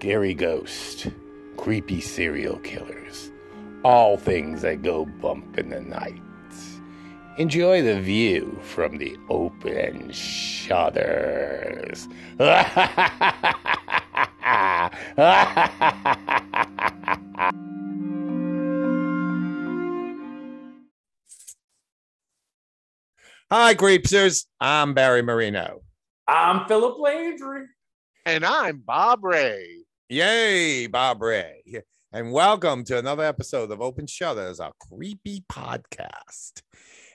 scary ghosts, creepy serial killers, all things that go bump in the night. Enjoy the view from the open shutters. Hi, Creepsters. I'm Barry Marino. I'm Philip Landry. And I'm Bob Ray. Yay, Bob Ray. And welcome to another episode of Open Shutters, a creepy podcast.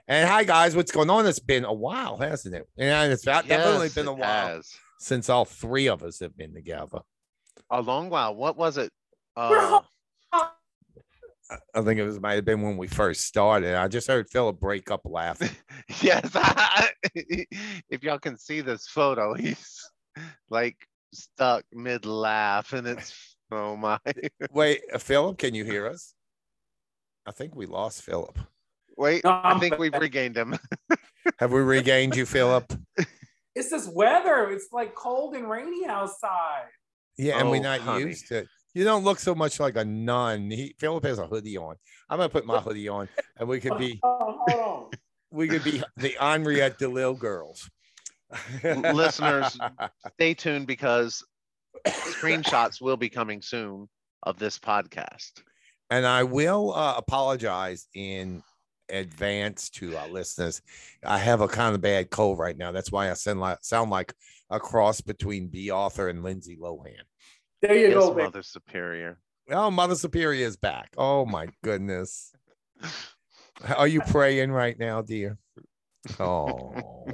And hi, guys, what's going on? It's been a while, hasn't it? And it's Yes, definitely been a while has. since all three of us have been together. A long while. What was it? Uh, I- I think it was might have been when we first started. I just heard Philip break up laughing. yes. if y'all can see this photo, he's like stuck mid laugh, and it's oh my. Wait, uh, Philip, can you hear us? I think we lost Philip. Wait, No, I think we've regained him. Have we regained you, Philip? It's this weather. It's like cold and rainy outside. Yeah, and we're Oh, not honey. used to. it. You don't look so much like a nun. He, Philip has a hoodie on. I'm gonna put my hoodie on, and we could be Oh, hold on. we could be the Henriette DeLille girls. Listeners. Stay tuned because screenshots will be coming soon of this podcast. and I will uh, apologize in advance to our listeners. I have a kind of bad cold right now. That's why I sound like sound like a cross between Bea Arthur and Lindsay Lohan. There you Yes, go, baby. Mother Superior. Oh, Mother Superior is back. Oh my goodness. Are you praying right now, dear? Oh.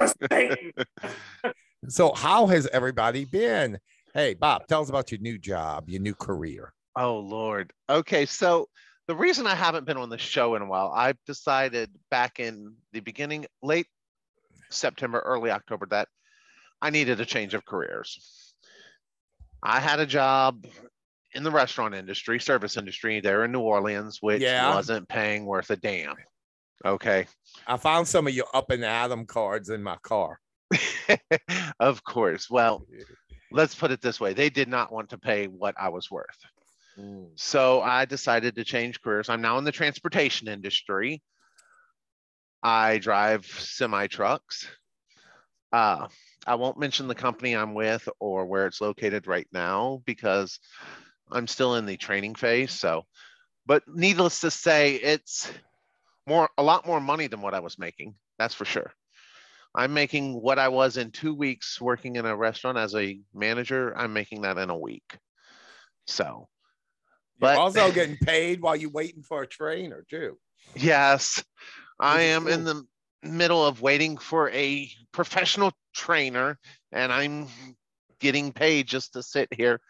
So, how has everybody been? Hey, Bob, tell us about your new job, your new career. Oh Lord. Okay, so the reason I haven't been on the show in a while, I decided back in the beginning, late September, early October, that I needed a change of careers. I had a job in the restaurant industry, service industry there in New Orleans, which Yeah. wasn't paying worth a damn. Okay. I found some of your up and Adam cards in my car. of course. Well, let's put it this way they did not want to pay what I was worth. Mm. So I decided to change careers. I'm now in the transportation industry. I drive semi trucks. Uh, I won't mention the company I'm with or where it's located right now because I'm still in the training phase. So, but needless to say, it's more a lot more money than what I was making. That's for sure. I'm making what I was in two weeks working in a restaurant as a manager. I'm making that in a week. So, You're But- also getting paid while you're waiting for a trainer, too. Yes, I am in the middle of waiting for a professional trainer, and I'm getting paid just to sit here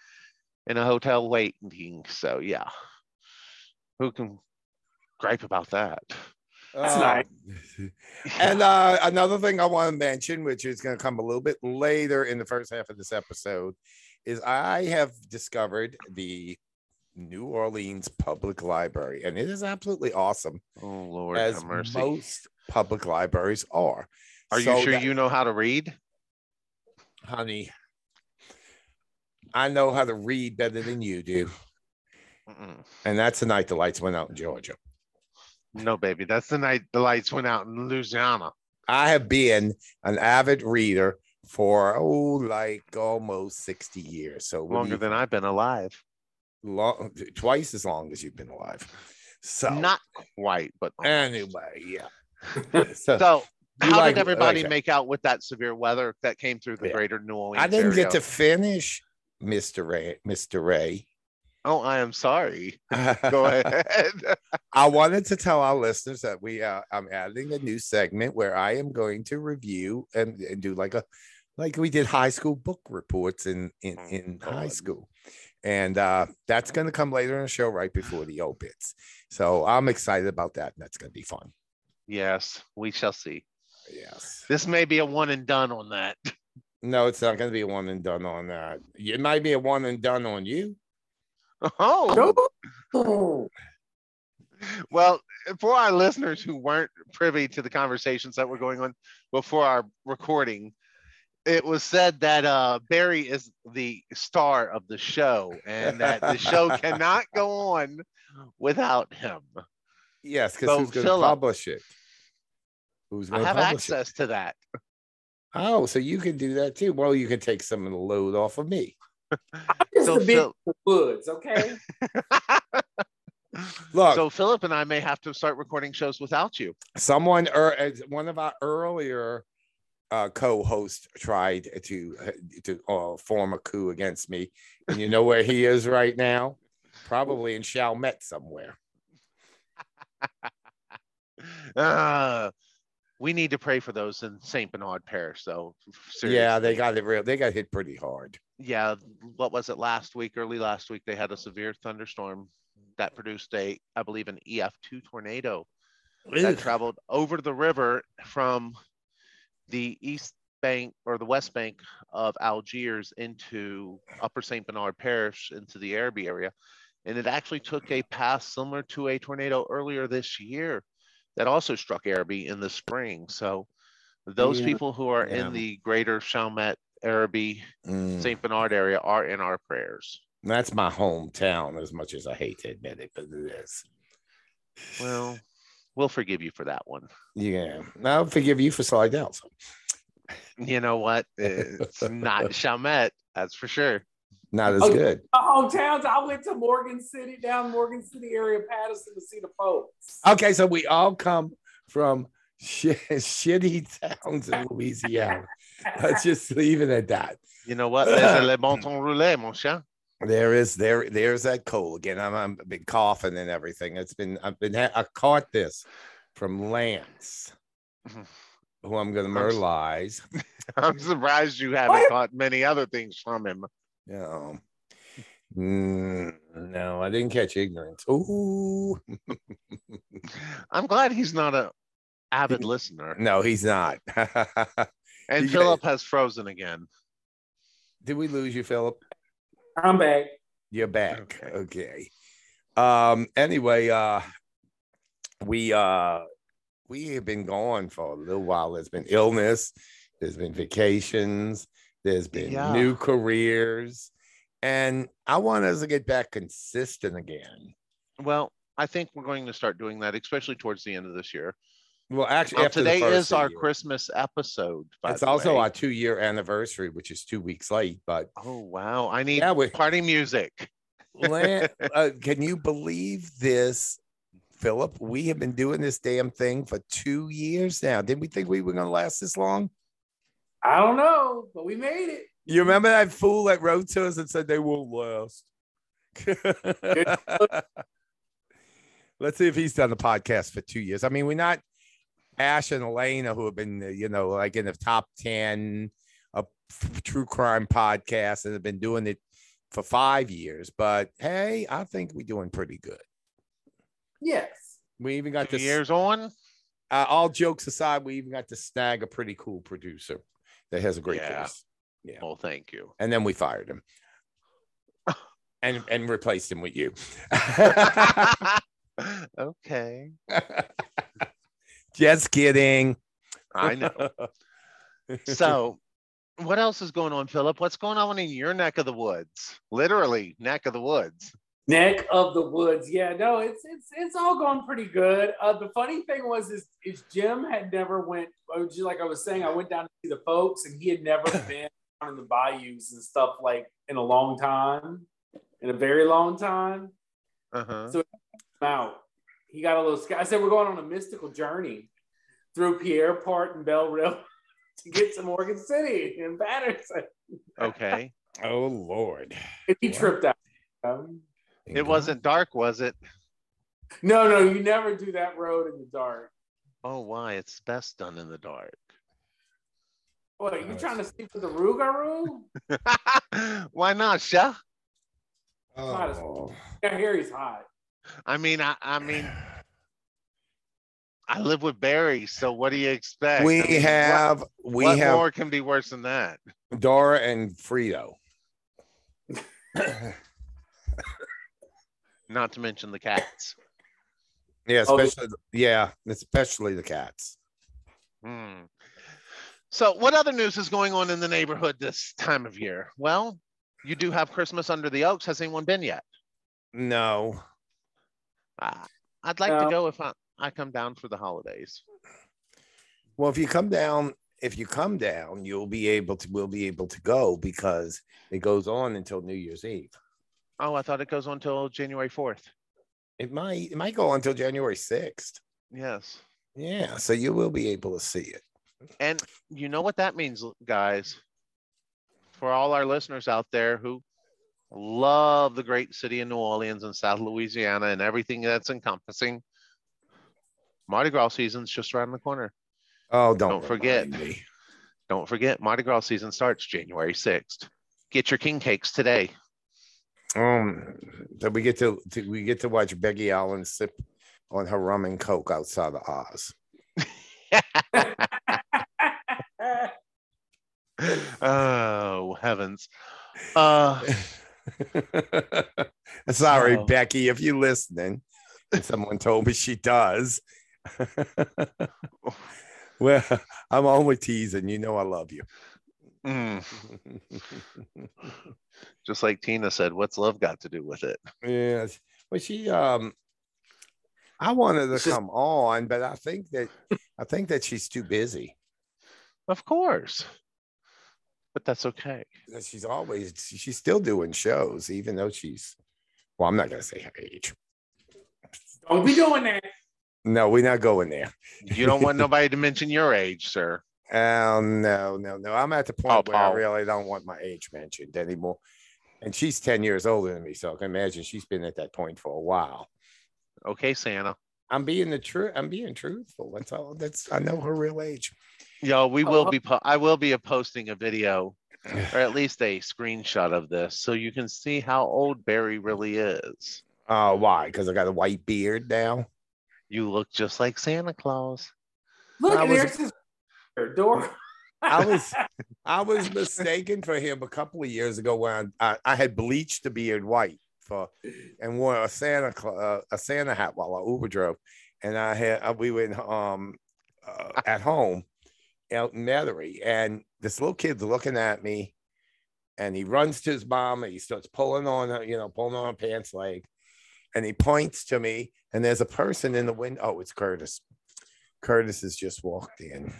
in a hotel waiting. So, yeah, who can gripe about that? That's Um, nice. And uh, another thing I want to mention, which is going to come a little bit later in the first half of this episode, is I have discovered the New Orleans Public Library, and it is absolutely awesome, oh, Lord as have mercy. most public libraries are. Are you sure that- you know how to read? honey? I know how to read better than you do, Mm-mm. and that's the night the lights went out in Georgia. No, baby, that's the night the lights went out in Louisiana. I have been an avid reader for oh, like almost sixty years. So Longer you than I've been alive. long, twice as long as you've been alive. So Not quite, but anyway, yeah. So, So, how like- did everybody okay. make out with that severe weather that came through the Yeah. greater New Orleans? I didn't get to finish, Mister Ray. Mister Ray. Oh, I am sorry. Go ahead. I wanted to tell our listeners that we uh, I'm adding a new segment where I am going to review and, and do like a like we did high school book reports in in, Oh, in high school. And uh, that's going to come later in the show right before the obits. So I'm excited about that. And that's going to be fun. yes, we shall see. Yes. This may be a one and done on that. No, it's not going to be a one and done on that. It might be a one and done on you. Oh, No. well, for our listeners who weren't privy to the conversations that were going on before our recording, it was said that uh, Barry is the star of the show and that the show cannot go on without him. Yes, because So, who's going to publish it? Who's I going to have publish it? access to that. Oh, so you can do that too. Well, you can take some of the load off of me. Just So the big Phil- woods, okay? Look, so Philip and I may have to start recording shows without you. someone or as one of our earlier uh, co-hosts tried to to uh, form a coup against me, and you know where he is right now? Probably in Chalmette somewhere. Uh, we need to pray for those in St. Bernard Parish, though. Yeah, they got it real. They got hit pretty hard. yeah, what was it last week, early last week? They had a severe thunderstorm that produced a, I believe, an EF2 tornado that traveled over the river from the east bank or the west bank of Algiers into Upper St. Bernard Parish into the Araby area. And it actually took a path similar to a tornado earlier this year that also struck Araby in the spring. So those Yeah. people who are Yeah. in the greater Chalmette, Araby, Mm, St. Bernard area are in our prayers. that's my hometown, as much as I hate to admit it, but it is. Well, we'll forgive you for that one. Yeah, I'll forgive you for Slidell. So. You know what? It's not Chalmette, that's for sure. Not oh, as Oh, good. My hometowns, I went to Morgan City, down Morgan City area, Patterson to see the folks. Okay, so we all come from shi shitty towns in Louisiana. Let's just leave it at that. You know what? There's le bon temps roulé, mon cher. There is there there's that cold again. I'm, I'm I've been coughing and everything. It's been I've been ha- I caught this from Lance, who I'm gonna I'm. I'm surprised you haven't What? caught many other things from him. You know. Mm, no, I didn't catch ignorance. Ooh, I'm glad he's not a avid listener. no, he's not. And Yeah. Philip has frozen again. Did we lose you, Philip? I'm back. You're back. Okay. Okay. Um, anyway, uh we uh we have been gone for a little while. There's been illness, there's been vacations, there's been Yeah. new careers, and I want us to get back consistent again. Well, I think we're going to start doing that, especially towards the end of this year. Well, actually, the today is our year. Christmas episode. It's also way. our two-year anniversary, which is two weeks late. But Oh wow! I need Yeah, party music. Uh, can you believe this, Philip? We have been doing this damn thing for two years now. Didn't we think we were going to last this long? I don't know, but we made it. You remember that fool that wrote to us and said they won't last? Let's see if he's done the podcast for two years. I mean, we're not Ash and Alaina, who have been, you know, like in the top 10 of true crime podcasts and have been doing it for five years. But hey, I think we're doing pretty good. Yes. We even got Two this. years on. Uh, all jokes aside, we even got to snag a pretty cool producer that has a great Yeah. voice. Yeah. Well, thank you. And then we fired him. and and replaced him with you. okay, Just kidding. I know. So, what else is going on, Philip? What's going on in your neck of the woods? Literally, neck of the woods. Neck of the woods. Yeah, no, it's it's it's all going pretty good. Uh, the funny thing was is, is Jim had never went. oh, Like I was saying, I went down to see the folks, and he had never been down in the bayous and stuff like in a long time, in a very long time. Uh-huh. So out. He got a little scared. I said, We're going on a mystical journey through Pierre Part and Belle River to get to Morgan City and Patterson. Okay. oh Lord. And he Wow. tripped out. Um, It wasn't dark, was it? no, no, you never do that road in the dark. Oh, why? It's best done in the dark. What, are you oh, trying to sleep with the Rougarou? why not, Chef? Oh. Yeah, here he's hot. I mean, I, I mean, I live with Barry, so what do you expect? We I mean, what- have we what have more can be worse than that? Dora and Frito. Not to mention the cats. Yeah, Oh, especially yeah, especially the cats. Hmm. So, what other news is going on in the neighborhood this time of year? Well, you do have Christmas under the Oaks. Has anyone been yet? No. Uh, I'd like to go if I, I come down for the holidays. Well, if you come down, if you come down, you'll be able to. We'll be able to go because it goes on until New Year's Eve. Oh, I thought it goes on until January 4th. It might. It might go until January sixth. Yes. Yeah. So you will be able to see it. And you know what that means, guys? For all our listeners out there who love the great city of New Orleans and South Louisiana and everything that's encompassing, Mardi Gras season's just around the corner. Oh, don't, Don't forget. me. Don't forget, Mardi Gras season starts January 6th. Get your king cakes today. Um, that we get to, to we get to watch Becky Allen sip on her rum and coke outside of Oz. oh, heavens. Uh, Sorry, Oh. Becky, if you're listening. Someone told me she does. well, I'm only teasing. You know I love you. Mm, just like Tina said, what's love got to do with it? yes. Well, she um I wanted to come on, but I think that I think that she's too busy. Of course. But that's okay. She's always she's still doing shows, even though she's well, I'm not gonna say her age. Don't be doing that. No, we're not going there. You don't want nobody to mention your age, sir. Oh no, no, no. I'm at the point Oh, where I really don't want my age mentioned anymore. And she's 10 years older than me, so I can imagine she's been at that point for a while. Okay, Santa. I'm being the truth. I'm being truthful. That's all. That's I know her real age. Yo, we Oh, will oh. be. Po- I will be posting a video, or at least a screenshot of this, so you can see how old Barry really is. Uh, why? Because I got a white beard now. You look just like Santa Claus. Look, I was- there's his door. I was I was mistaken for him a couple of years ago when I, I had bleached the beard white for and wore a Santa uh, a Santa hat while I Uber drove, and I had uh, we went um uh, at home out in Metairie, and this little kid's looking at me, and he runs to his mom and he starts pulling on her, you know, pulling on her pants leg, and he points to me, and there's a person in the window. Oh, it's Curtis. Curtis has just walked in.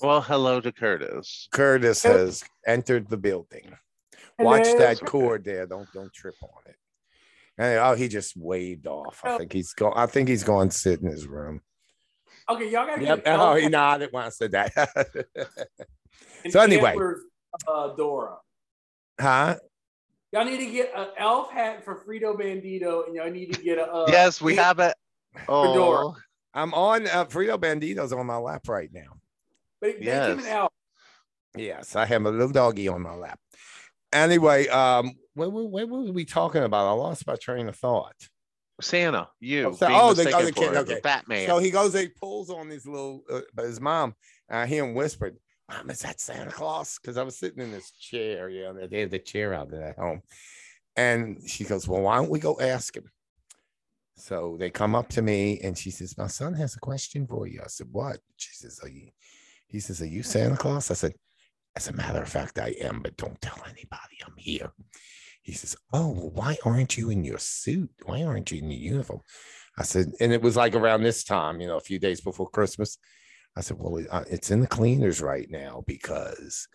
Well, hello to Curtis. Curtis has entered the building. Watch Hello. that cord there. Don't don't trip on it. And, oh, he just waved off. I think he's going. I think he's going to sit in his room. Okay, y'all gotta Yep. get Oh, he nodded when I said that. so anyway. Antler's, uh, Dora. huh? Y'all need to get an elf hat for Frito Bandito, and y'all need to get a. Uh, yes, we have it. Fedora. Oh, I'm on uh, Frito Bandito's on my lap right now. Make, make him an Yes. elf. Yes, I have a little doggy on my lap. Anyway, um, what, what, what were we talking about? I lost my train of thought. Santa, you. Oh, Sa- being oh, the- oh, the kid, for the okay. Batman. So he goes, he pulls on his little, uh, but his mom, I hear him whispered, Mom, is that Santa Claus? Because I was sitting in this chair, you know, they have the chair out there at home. And she goes, Well, why don't we go ask him? So they come up to me and she says, My son has a question for you. I said, What? She says, Are you, he says, Are you Santa Claus? I said, As a matter of fact, I am, but don't tell anybody I'm here. He says, Oh, well, why aren't you in your suit? Why aren't you in your uniform? I said, and it was like around this time, you know, a few days before Christmas. I said, well, uh, it's in the cleaners right now because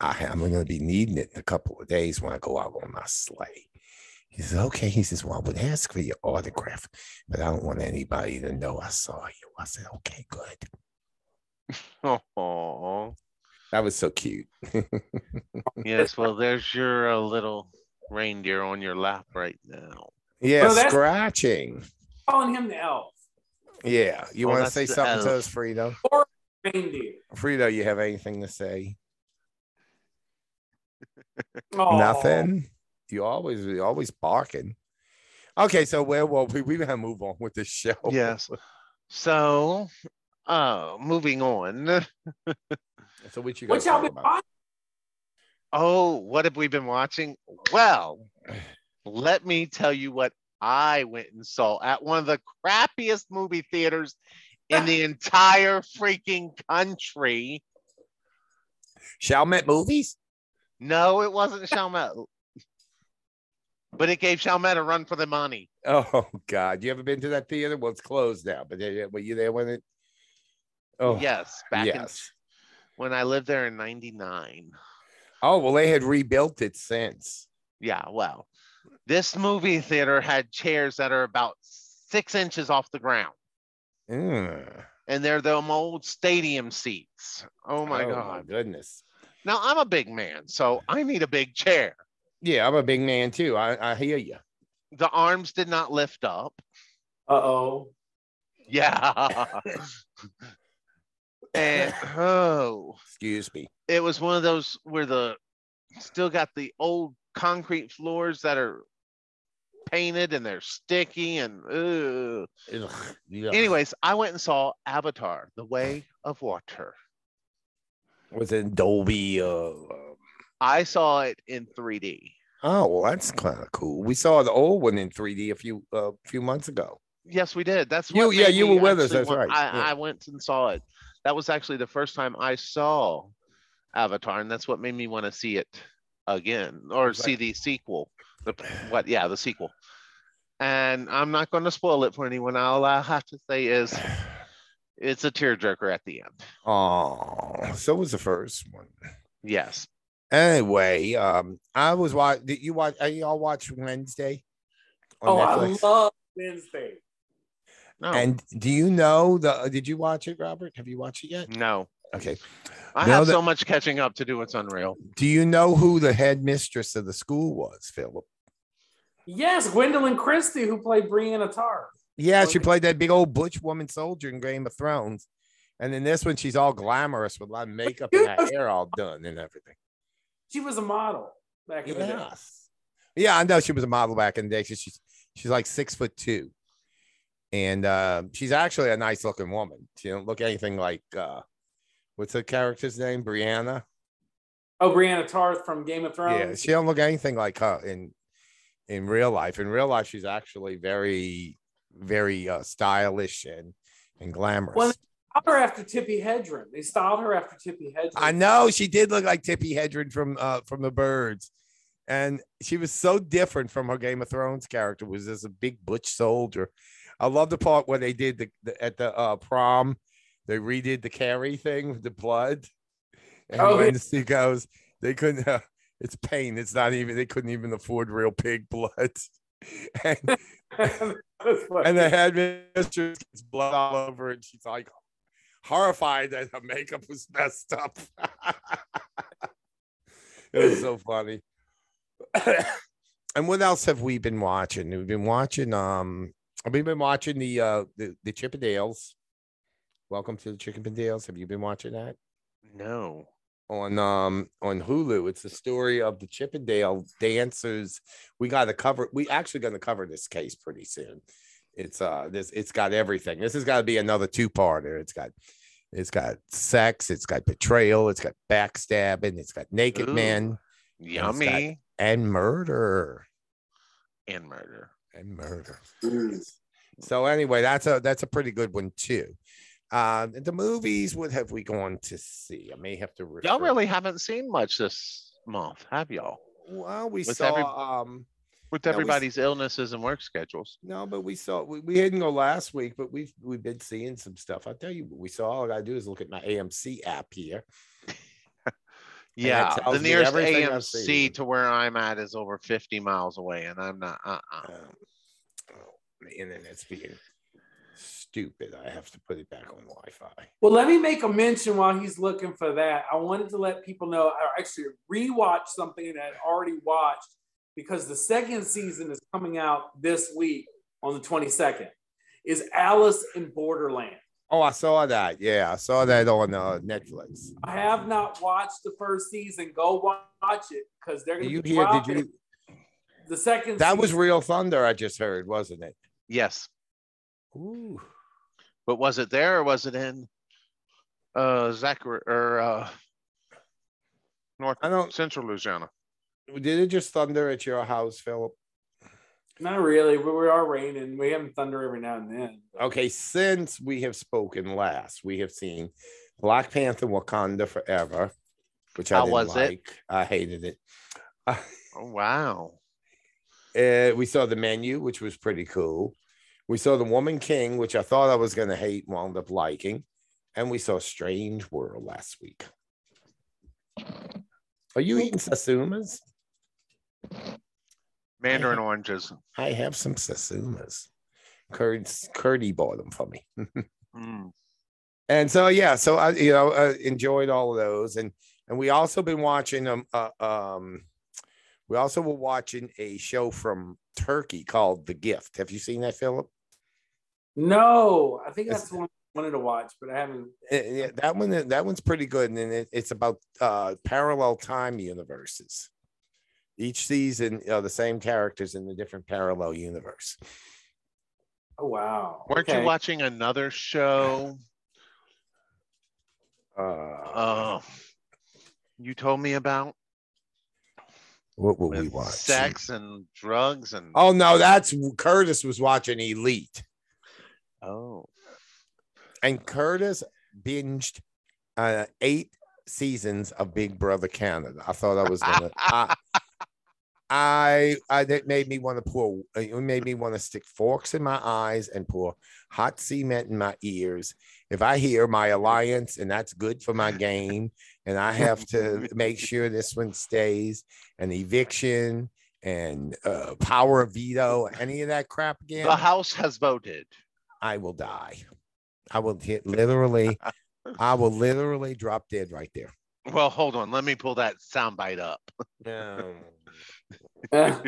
I, I'm going to be needing it in a couple of days when I go out on my sleigh. He says, okay. He says, well, I would ask for your autograph, but I don't want anybody to know I saw you. I said, okay, good. Oh, That was so cute. yes. Well, there's your uh, little reindeer on your lap right now. yeah, Well, scratching. Calling him the elf. Yeah. You Oh, want to say the something to elf. us, Frito? Reindeer. Frito, you have anything to say? Aw. Nothing. You always you always barking. Okay, so where well we we gotta move on with this show. Yes. So, uh, moving on. So what you What guys y'all been about? watching? Oh, what have we been watching? Well, let me tell you what I went and saw at one of the crappiest movie theaters in the entire freaking country. Chalmette movies? No, it wasn't Chalmette. but it gave Chalmette a run for the money. Oh God, you ever been to that theater? Well, it's closed now. But were you there when it? Oh yes, back in yes. when I lived there in '99. Oh well, they had rebuilt it since. Yeah, well, this movie theater had chairs that are about six inches off the ground, Mm. and they're them old stadium seats. Oh my Oh, god! goodness. Now I'm a big man, so I need a big chair. Yeah, I'm a big man too. I, I hear you. The arms did not lift up. Uh oh. Yeah. and oh, Excuse me. it was one of those where the still got the old concrete floors that are painted and they're sticky and ugh. Ugh, yeah. anyways i went and saw avatar the way of water was it Dolby? Uh, i saw it in 3d oh, well, that's kind of cool. We saw the old one in 3D a few uh, few months ago. yes we did that's You- yeah, you were with us, that's want- right, I, yeah. I went and saw it that was actually the first time i saw avatar and that's what made me want to see it again or It's see the sequel the what yeah the sequel and i'm not going to spoil it for anyone all i have to say is it's a tearjerker at the end Oh, so was the first one. yes Anyway, um, I was watch. Did you watch? Are y'all watch Wednesday? Oh, Netflix? I love Wednesday. No And do you know the? Uh, did you watch it, Robert? Have you watched it yet? no Okay. i No, have that- so much catching up to do it's unreal Do you know who the headmistress of the school was, Philip? Yes, Gwendoline Christie, who played Brianna Tarr. Yeah, she played that big old butch woman soldier in Game of Thrones. And in this one, she's all glamorous with a lot of makeup and her hair all done and everything. She was a model back in the day. Yeah, I know she was a model back in the day. 'cause She's she's like six foot two. And uh, she's actually a nice looking woman. She don't look anything like uh, what's the character's name? Brianna. Oh, Brianna Tarth from Game of Thrones. Yeah, she don't look anything like her in in real life. In real life, she's actually very, very uh, stylish and and glamorous. Well, styled her after Tippi Hedren. They styled her after Tippi Hedren. I know she did look like Tippi Hedren from uh from the Birds, and she was so different from her Game of Thrones character. Was as a big butch soldier. I love the part where they did the, the at the uh, prom. They redid the Carrie thing with the blood, and Oh, yeah. she goes, they couldn't. Uh, it's pain. It's not even. They couldn't even afford real pig blood. and and the headmistress gets blood all over, and she's like horrified that her makeup was messed up. it was so funny. and what else have we been watching? We've been watching. Um, we've been watching the uh the, the Chippendales. Welcome to the Chippendales. Have you been watching that? no on um on Hulu. It's the story of the Chippendale dancers. We got to cover. We actually going to cover this case pretty soon. It's uh this. It's got everything. This has got to be another two parter. It's got it's got sex. It's got betrayal. It's got backstabbing. It's got naked Ooh. men yummy and murder and murder and murder. Mm. So anyway, that's a that's a pretty good one too. Uh, the movies. What have we gone to see? I may have to. y'all really haven't seen much this month have y'all Well, we With saw. every- um. with Yeah, we everybody's illnesses and work schedules No, but we saw we, we didn't go last week, but we've we've been seeing some stuff. I'll tell you what we saw. All I gotta do is look at my AMC app here. Yeah, the nearest AMC to where I'm at is over 50 miles away, and I'm not. Uh, uh Um, oh, the internet's being stupid. I have to put it back on Wi-Fi. Well, let me make a mention while he's looking for that. I wanted to let people know I actually rewatched something that I already watched because the second season is coming out this week on the 22nd. Is Alice in Borderland. Oh, I saw that. Yeah, I saw that on uh, Netflix. I have not watched the first season. Go watch it because they're going You to be hear? Did you? the second. That was. Real Thunder. I just heard, wasn't it? yes, Ooh. but was it there or was it in uh Zachary or uh North I don't. Central Louisiana? Did it just thunder at your house, Philip? Not really. We, we are raining. We have thunder every now and then. Okay, since we have spoken last, we have seen Black Panther Wakanda Forever, which I How didn't was it? like. I hated it. Uh, Oh, wow. we saw the menu, which was pretty cool. We saw the Woman King, which I thought I was going to hate, wound up liking. And we saw Strange World last week. Are you eating Satsumas? Mandarin oranges. I have some Satsumas. Curd, Curdy bought them for me. Mm. and so yeah so i you know uh, enjoyed all of those and and we also been watching um uh, um we also were watching a show from turkey called the gift have you seen that philip No, I think It's- that's the one I wanted to watch, but I haven't. Yeah, that one that one's pretty good and it, it's about uh parallel time universes each season you know, the same characters in the different parallel universe Oh wow! Weren't Okay. you watching another show? uh Uh, you told me about what will we with watch sex and drugs and oh no that's curtis was watching elite oh. and Curtis binged uh, eight seasons of Big Brother Canada. I thought I was gonna. I, I, I that made me want to pour. It made me want to stick forks in my eyes and pour hot cement in my ears. If I hear my alliance and that's good for my game, and I have to make sure this one stays, and eviction and uh, power of veto, any of that crap again. The House has voted. I will die. I will hit literally, I will literally drop dead right there. Well, hold on. Let me pull that soundbite up.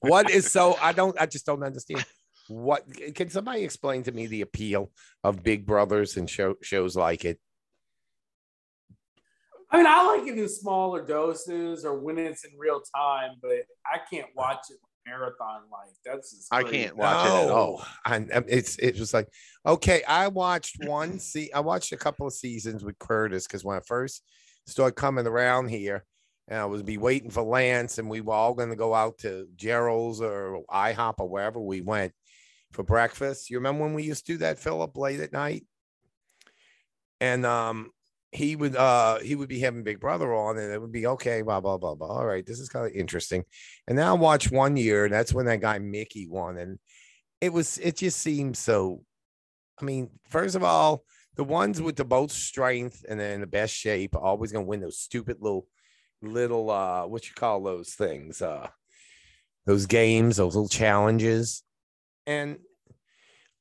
what is so I don't I just don't understand. What can somebody explain to me the appeal of Big Brothers and show, shows like it? I mean, I like it in smaller doses or when it's in real time, but I can't watch it marathon like that's. Just I can't watch it at all. And it's it was like okay, I watched one see I watched a couple of seasons with Curtis because when I first started coming around here, and I was be waiting for Lance, and we were all going to go out to Gerald's or IHOP or wherever we went for breakfast. You remember when we used to do that, Philip, late at night? And um, he would uh he would be having Big Brother on, and it would be okay, blah blah blah blah. All right, this is kind of interesting. And then I watched one year, and that's when that guy Mickey won, and it was it just seemed so. I mean, first of all, the ones with the most strength and then the best shape are always gonna win those stupid little little uh what you call those things uh those games those little challenges and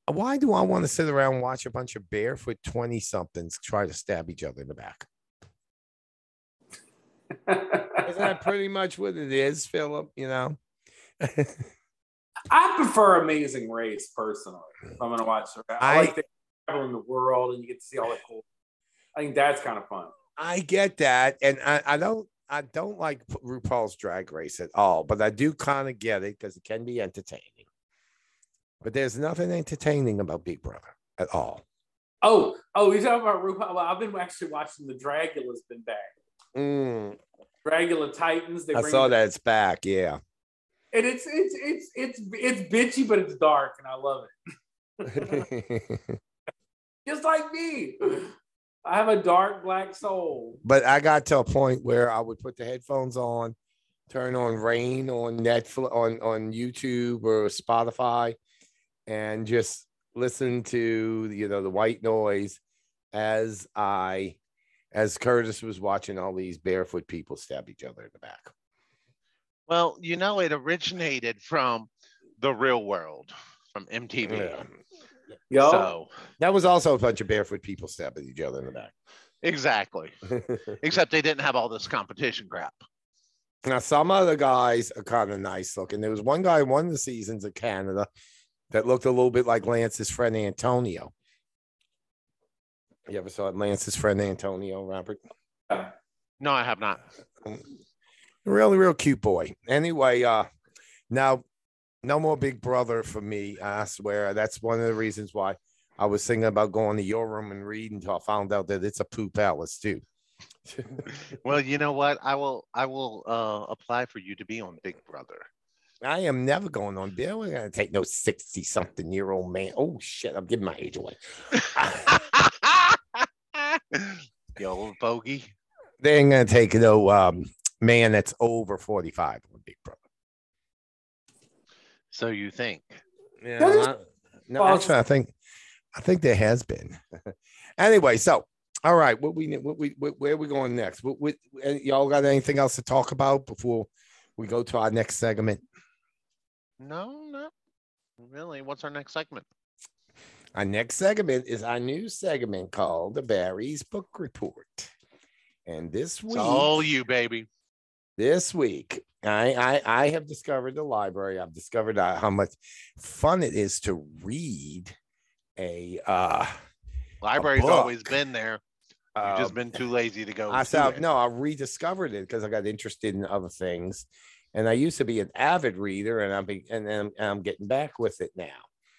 why do i want to sit around and watch a bunch of barefoot 20 somethings try to stab each other in the back isn't that pretty much what it is philip you know I prefer Amazing Race personally. If I'm gonna watch it, I, I- like the travel in the world and you get to see all the cool. I think that's kind of fun. I get that, and I, I don't I don't like RuPaul's Drag Race at all, but I do kind of get it because it can be entertaining. But there's nothing entertaining about Big Brother at all. Oh, oh, you talking about RuPaul? Well, I've been actually watching the Dragula's been back. Mm, Dragula Titans. They I bring saw it- that it's back. Yeah. and it's it's it's it's it's bitchy, but it's dark, and I love it. Just like me, I have a dark black soul. but I got to a point where I would put the headphones on, turn on Rain on Netflix on on YouTube or Spotify, and just listen to you know the white noise as I as Curtis was watching all these barefoot people stab each other in the back. Well, you know, it originated from the real world, from MTV. Yeah. Yo, So That was also a bunch of barefoot people stabbing each other in the back. exactly. Except they didn't have all this competition crap. Now, some other guys are kind of nice looking. There was one guy in one of the seasons of Canada that looked a little bit like Lance's friend Antonio. You ever saw Lance's friend Antonio, Robert? No, I have not. Really, real cute boy. Anyway, uh, now no more Big Brother for me. I swear that's one of the reasons why I was thinking about going to your room and reading until I found out that it's a poop palace too. Well, you know what? I will I will uh apply for you to be on Big Brother. I am never going on Bill. We're gonna take no 60 something year old man. Oh shit, I'm giving my age away. the old bogey. they ain't gonna take no um man that's over 45 on Big Brother. So you think? Yeah, Doesn't- I- no, Well, actually, I think I think there has been. anyway, so all right, what we what we what, where are we going next? What, what, y'all got anything else to talk about before we go to our next segment? No, not really. What's our next segment? Our next segment is our new segment called the Barry's Book Report. And this week, It's week, all you, baby. this week, I, I I have discovered the library. I've discovered uh, how much fun it is to read a uh, Library's book. always been there. You've um, just been too lazy to go. I said it. no, I rediscovered it because I got interested in other things. And I used to be an avid reader, and I'm be, and, then I'm getting back with it now.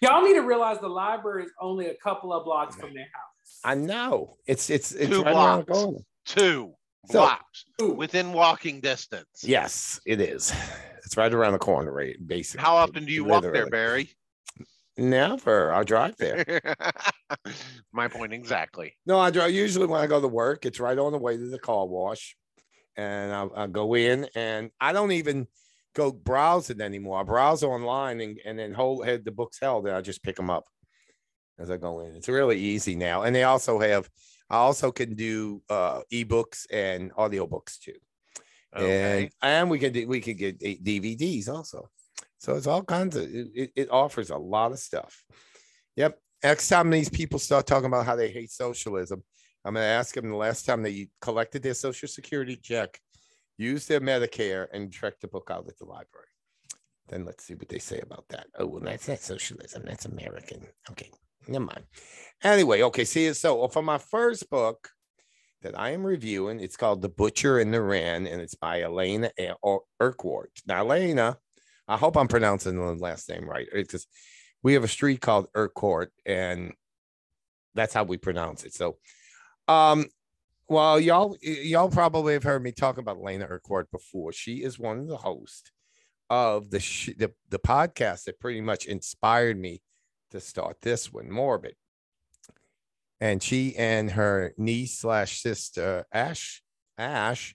Y'all need to realize the library is only a couple of blocks from their house. I know it's it's it's Two right blocks. Two So- blocks Ooh. within walking distance. Yes, it is. It's right around the corner, right? Basically. How often do you walk there, Barry? Never. I'll drive there. My point exactly. No, I drive usually when I go to work. It's right on the way to the car wash, and I'll, I'll go in, and I don't even go browse it anymore. I browse online and, and then hold had the books held, and I just pick them up as I go in. It's really easy now, and they also have. I also can do uh, ebooks and audiobooks too. Okay. and and we can do, we can get DVDs also. So it's all kinds of it, it- offers a lot of stuff. Yep. Next time these people start talking about how they hate socialism, I'm gonna ask them the last time they collected their social security check, used their Medicare, and checked the book out at the library. Then let's see what they say about that. Oh, well, that's not socialism. That's American. Okay, never mind. Anyway, okay. See, so for my first book, that I am reviewing. It's called The Butcher and the Wren, and it's by Alaina Urquhart. Now, Alaina, I hope I'm pronouncing the last name right. Because we have a street called Urquhart, and that's how we pronounce it. So, um, well, y'all, y'all probably have heard me talk about Alaina Urquhart before. She is one of the hosts of the sh- the, the podcast that pretty much inspired me to start this one, Morbid and she and her niece slash sister Ash Ash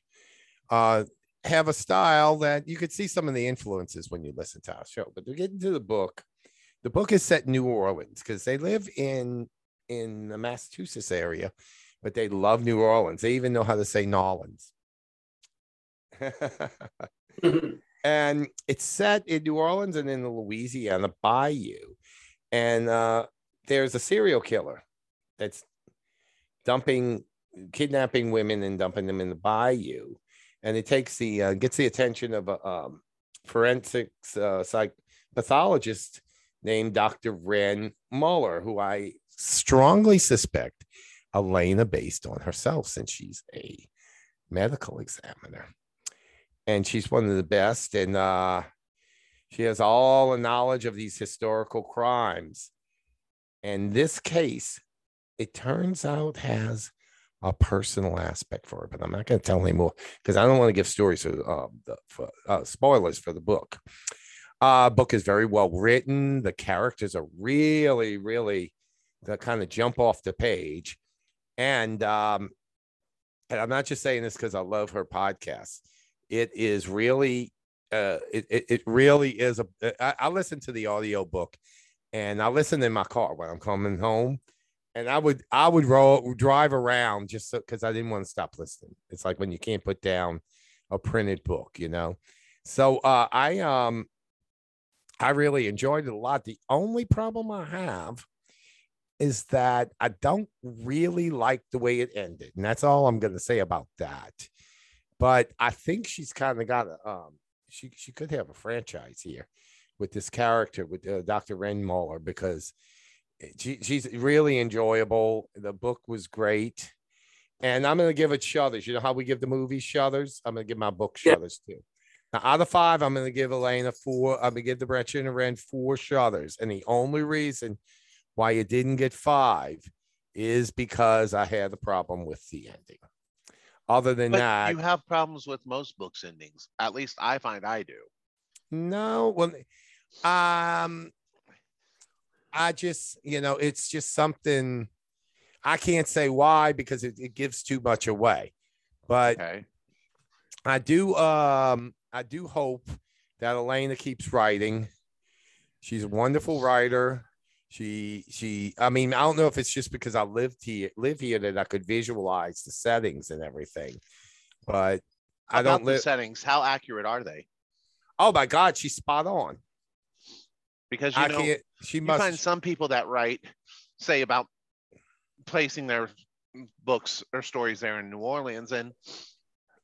uh have a style that you could see some of the influences when you listen to our show. But to get into the book, the book is set in New Orleans because they live in in the Massachusetts area, but they love New Orleans. They even know how to say Nolans. and it's set in New Orleans and in the Louisiana Bayou. And uh, there's a serial killer that's dumping, kidnapping women and dumping them in the bayou, and it takes the uh, gets the attention of a um, forensics uh, psych pathologist named Dr. Wren Muller, who I strongly suspect Alaina based on herself, since she's a medical examiner, and she's one of the best, and uh, she has all the knowledge of these historical crimes. And this case it turns out has a personal aspect for it, but I'm not going to tell any more because I don't want to give stories for, uh, the, for uh, spoilers for the book. Uh, book is very well written. The characters are really, really the kind of jump off the page, and um, and I'm not just saying this because I love her podcast. It is really, uh, it, it really is a. I, I listen to the audio book, and I listen in my car when I'm coming home and I would I would roll drive around just so because I didn't want to stop listening. It's like when you can't put down a printed book, you know. So uh, I um I really enjoyed it a lot. The only problem I have is that I don't really like the way it ended, and that's all I'm going to say about that. But I think she's kind of got a um she she could have a franchise here with this character with uh, Dr. Wren Muller because she, she's really enjoyable. The book was great. And I'm going to give it shudders. You know how we give the movie shudders? I'm going to give my book Yeah. shudders too. Now, out of five, I'm going to give Alaina four. I'm going to give the Butcher and Wren four shudders. And the only reason why you didn't get five is because I had a problem with the ending. Other than But that, you have problems with most books endings. At least I find I do. No, well, um, I just, you know, it's just something I can't say why because it, it gives too much away. But Okay. I do um I do hope that Alaina keeps writing. She's a wonderful writer. She she I mean, I don't know if it's just because I lived here live here that I could visualize the settings and everything. But I don't live settings. How accurate are they? Oh my god, she's spot on. Because you I know, can't she you must find some people that write, say about placing their books or stories there in New Orleans, and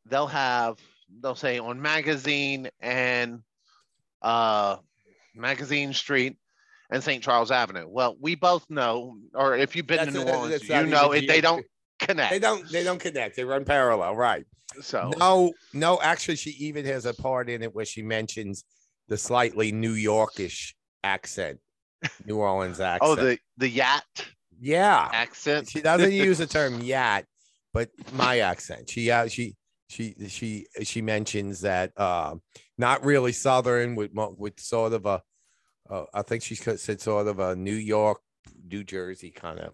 they'll have they'll say on magazine and uh magazine street and St. Charles Avenue. Well, we both know, or if you've been That's- to New Orleans, you know it, they don't connect. they don't they don't connect. They run parallel, right? So No, no, actually, she even has a part in it where she mentions the slightly New Yorkish accent, New Orleans accent. oh, the the Yat yeah. accent. She doesn't use the term yet, but my accent. She uh, she she she she mentions that uh, not really Southern with with sort of a, uh, I think she said sort of a New York, New Jersey kind of.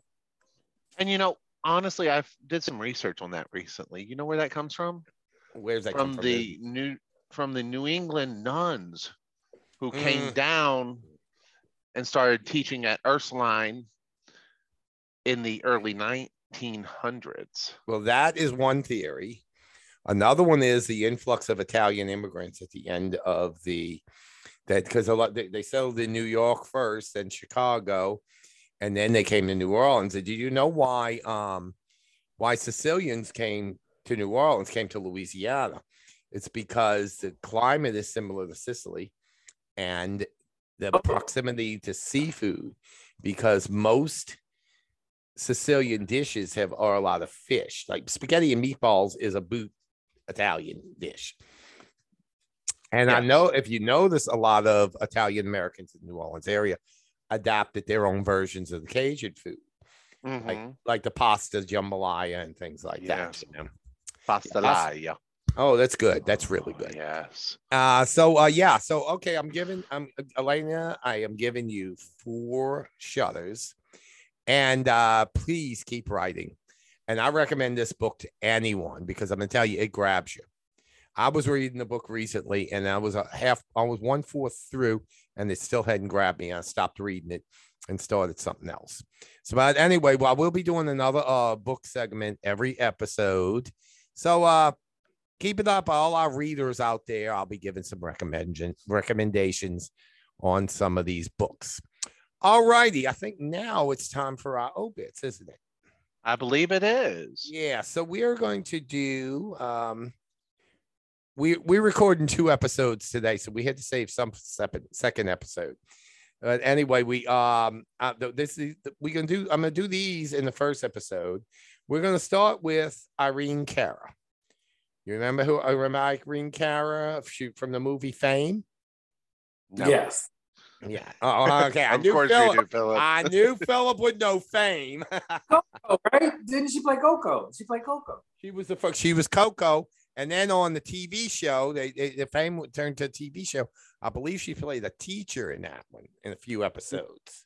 And you know, honestly, I did some research on that recently. You know where that comes from? Where's that come From from? the new from the New England nuns who came Mm. down and started teaching at Ursuline in the early 1900s. Well, that is one theory. Another one is the influx of Italian immigrants at the end of the that because a lot they, they settled in New York first, then Chicago, and then they came to New Orleans. And did you know why um why Sicilians came to New Orleans, came to Louisiana? It's because the climate is similar to Sicily and the proximity to seafood, because most Sicilian dishes have are a lot of fish. Like spaghetti and meatballs is a boot Italian dish. And I know if you notice, a lot of Italian Americans in the New Orleans area adapted their own versions of the Cajun food, Mhm. like the pasta jambalaya and things like that. Yes. you know? Pastelaya. Oh, that's good. That's really good. Yes. Uh, so uh, yeah, so okay, I'm giving I'm Alaina, I am giving you four shutters, and uh, please keep writing. And I recommend this book to anyone because I'm gonna tell you, it grabs you. I was reading the book recently, and I was a half, I was one fourth through, and it still hadn't grabbed me. I stopped reading it and started something else. So, but anyway, well, we'll be doing another uh book segment every episode. So, uh, keep it up all our readers out there i'll be giving some recommendation recommendations on some of these books all righty i think now it's time for our obits isn't it I believe it is. yeah so we are going to do um we we're recording two episodes today so we had to save some second second episode but anyway we um uh, this is we can do i'm gonna do these in the first episode we're gonna start with irene cara you remember who I remember Irene Cara shoot from the movie Fame? No. Yes. Yeah. Oh, okay. I Of knew course you Philip. do, Philip. I knew Philip would know Fame. Oh, right? Didn't she play Coco? She played Coco. she was the first. She was Coco, and then on the TV show, they, they the Fame would turn to a TV show. I believe she played a teacher in that one in a few episodes.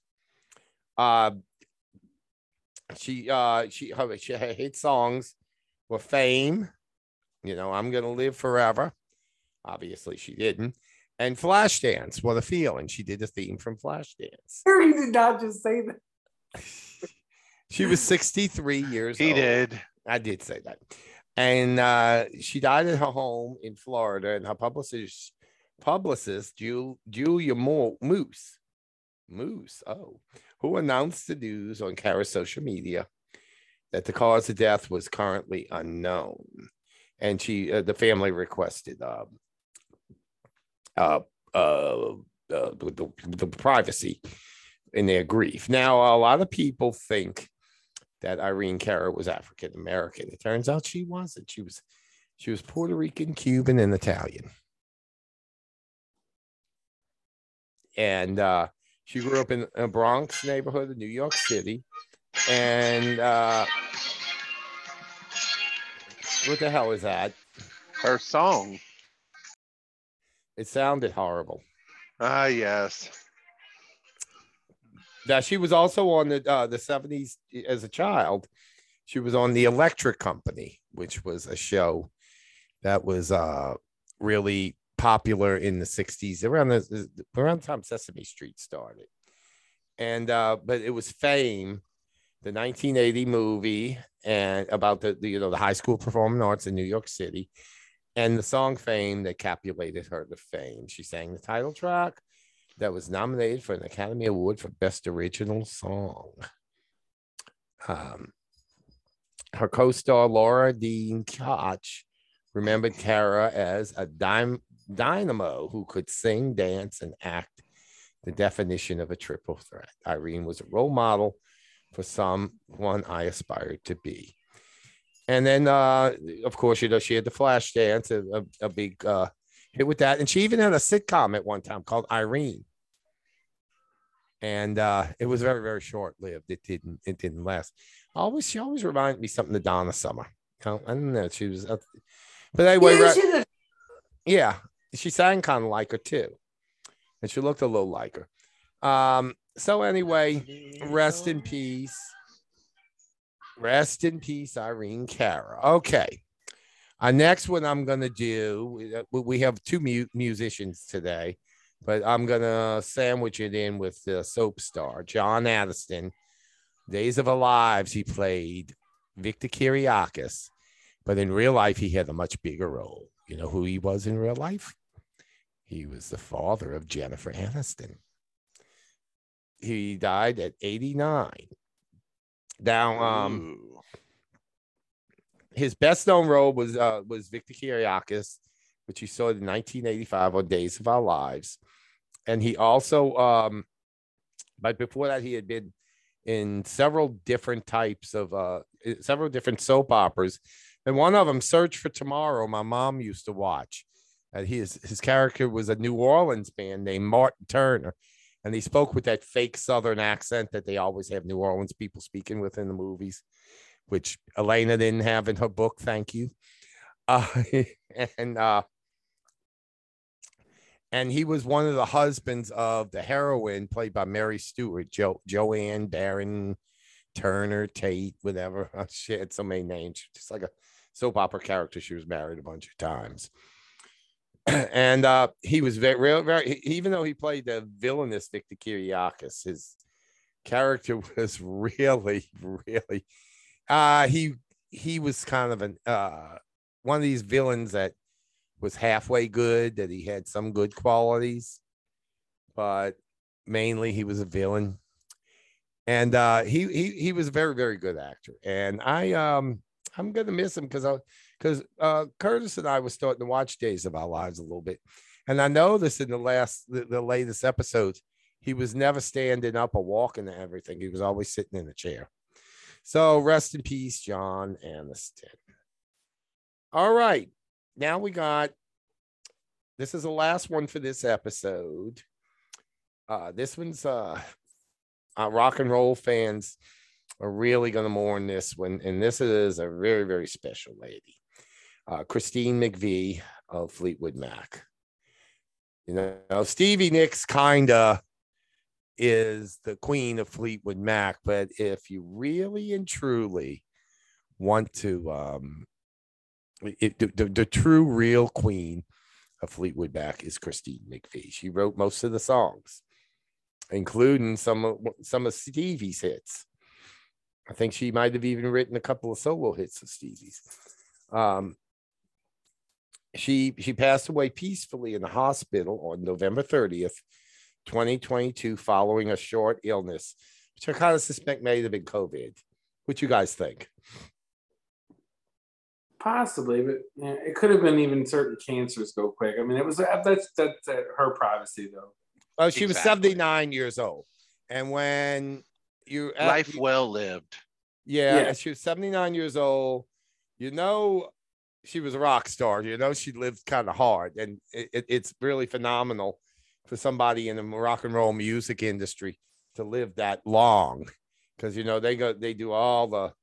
Uh, she uh she her, she her hit songs were Fame. You know, I'm gonna live forever. Obviously, she didn't. And Flashdance, what a feeling. She did the theme from Flashdance. He did not just say that. She was 63 years He old. He did. I did say that. And uh, she died at her home in Florida, and her publicist, publicist Ju- Julia Mo- Moose, Moose, oh, who announced the news on Cara's social media that the cause of death was currently unknown, and she, uh, the family requested uh, uh, uh, uh, the, the privacy in their grief. Now, a lot of people think that Irene Cara was African American. It turns out she wasn't. She was she was Puerto Rican, Cuban, and Italian. And uh, she grew up in a Bronx neighborhood of New York City. And uh, what the hell is that? Her song. It sounded horrible. Ah, yes. Now she was also on the uh, the seventies as a child. She was on the Electric Company, which was a show that was uh, really popular in the sixties around the around the time Sesame Street started. And uh, but it was Fame, the 1980 movie, and about the, the you know the high school performing arts in New York City, and the song Fame that capulated her to fame. She sang the title track that was nominated for an Academy Award for Best Original Song. Um, her co-star Laura Dean Koch remembered Cara as a dynamo who could sing, dance, and act the definition of a triple threat. Irene was a role model for someone I aspired to be. And then, uh, of course, you know, she had the flash dance, a, a, a big uh, hit with that. And she even had a sitcom at one time called Irene. And uh, it was very, very short lived. It didn't, it didn't last. Always, she always reminded me something of Donna Summer. You know, I don't know. She was, uh, but anyway, Yeah, right- she yeah, she sang kind of like her too, and she looked a little like her. Um, so anyway, rest in peace. Rest in peace, Irene Cara. Okay. Our next one I'm going to do, we- we have two mu- musicians today, but I'm going to sandwich it in with the soap star, John Aniston. Days of Our Lives, he played Victor Kiriakis, but in real life, he had a much bigger role. You know who he was in real life? He was the father of Jennifer Aniston. He died at 89. Now, um. His best known role was uh, was Victor Kiriakis, which he saw in 1985 on Days of Our Lives, and he also, um, but before that, he had been in several different types of uh, several different soap operas, and one of them, Search for Tomorrow, my mom used to watch. And his his character was a New Orleans man named Martin Turner, and he spoke with that fake Southern accent that they always have New Orleans people speaking with in the movies which Alaina didn't have in her book. Thank you. Uh, and uh, and he was one of the husbands of the heroine played by Mary Stuart, jo- Joanne Barron Turner Tate, whatever. She had so many names, just like a soap opera character. She was married a bunch of times. and uh, he was very, very, even though he played the villainous Victor Kiriakis, his character was really, really uh he he was kind of an uh one of these villains that was halfway good that he had some good qualities but mainly he was a villain. And uh he he he was a very very good actor. And i um i'm gonna miss him because i because uh curtis and i was starting to watch days of our lives a little bit. And i noticed in the last the, the latest episodes he was never standing up or walking and everything. He was always sitting in a chair so rest in peace, John Aniston. All right. Now we got this is the last one for this episode. Uh, this one's uh, uh rock and roll fans are really gonna mourn this one, and this is a very, very special lady. Uh, Christine McVie of Fleetwood Mac. You know, Stevie Nicks kinda is the queen of Fleetwood Mac. But if you really and truly want to, um, it, the, the, true, real queen of Fleetwood Mac is Christine McVie. She wrote most of the songs, including some of some of Stevie's hits. I think she might have even written a couple of solo hits of Stevie's. Um, she she passed away peacefully in the hospital on November 30th, 2022 following a short illness, which I kind of suspect may have been COVID. What you guys think? Possibly, but yeah, it could have been even certain cancers go quick. I mean, it was that's that's uh, her privacy though. Well, she was 79 years old. And when you at- Life well lived. yeah, Yeah. she was 79 years old, you know she was a rock star. You know, she lived kind of hard. And it, it- it's really phenomenal for somebody in the rock and roll music industry to live that long. Because you know, they go they do all the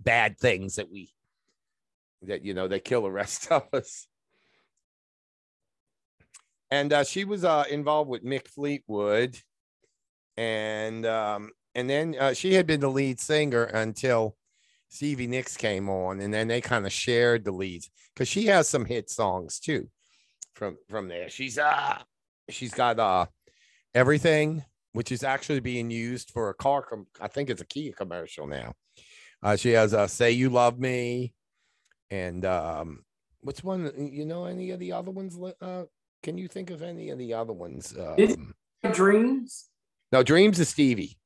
bad things that we that you know they kill the rest of us. And uh, she was uh, involved with Mick Fleetwood, and um, and then uh, she had been the lead singer until Stevie Nicks came on, and then they kind of shared the leads. Because she has some hit songs too from from there. She's uh she's got uh everything, which is actually being used for a car. Com- I think it's a Kia commercial now. Uh, she has uh, "Say You Love Me," and um, what's one? You know any of the other ones? Uh, can you think of any of the other ones? Um, Dreams. No, Dreams is Stevie.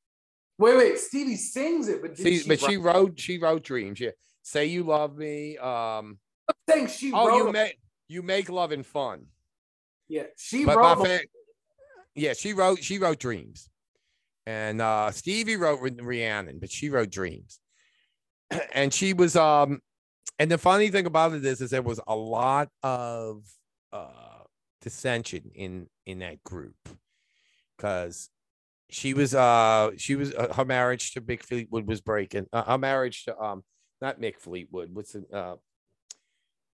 Wait, wait. Stevie sings it, but See, she but she wrote she wrote Dreams. Yeah, "Say You Love Me." Um, I'm saying she oh, wrote. you them. make you make loving fun. yeah, she but wrote. yeah, she wrote she wrote Dreams, and uh Stevie wrote Rhiannon, but she wrote Dreams, and she was um, and the funny thing about it is, is there was a lot of uh dissension in in that group because she was uh she was uh, her marriage to Mick Fleetwood was breaking uh, her marriage to um not Mick Fleetwood what's the uh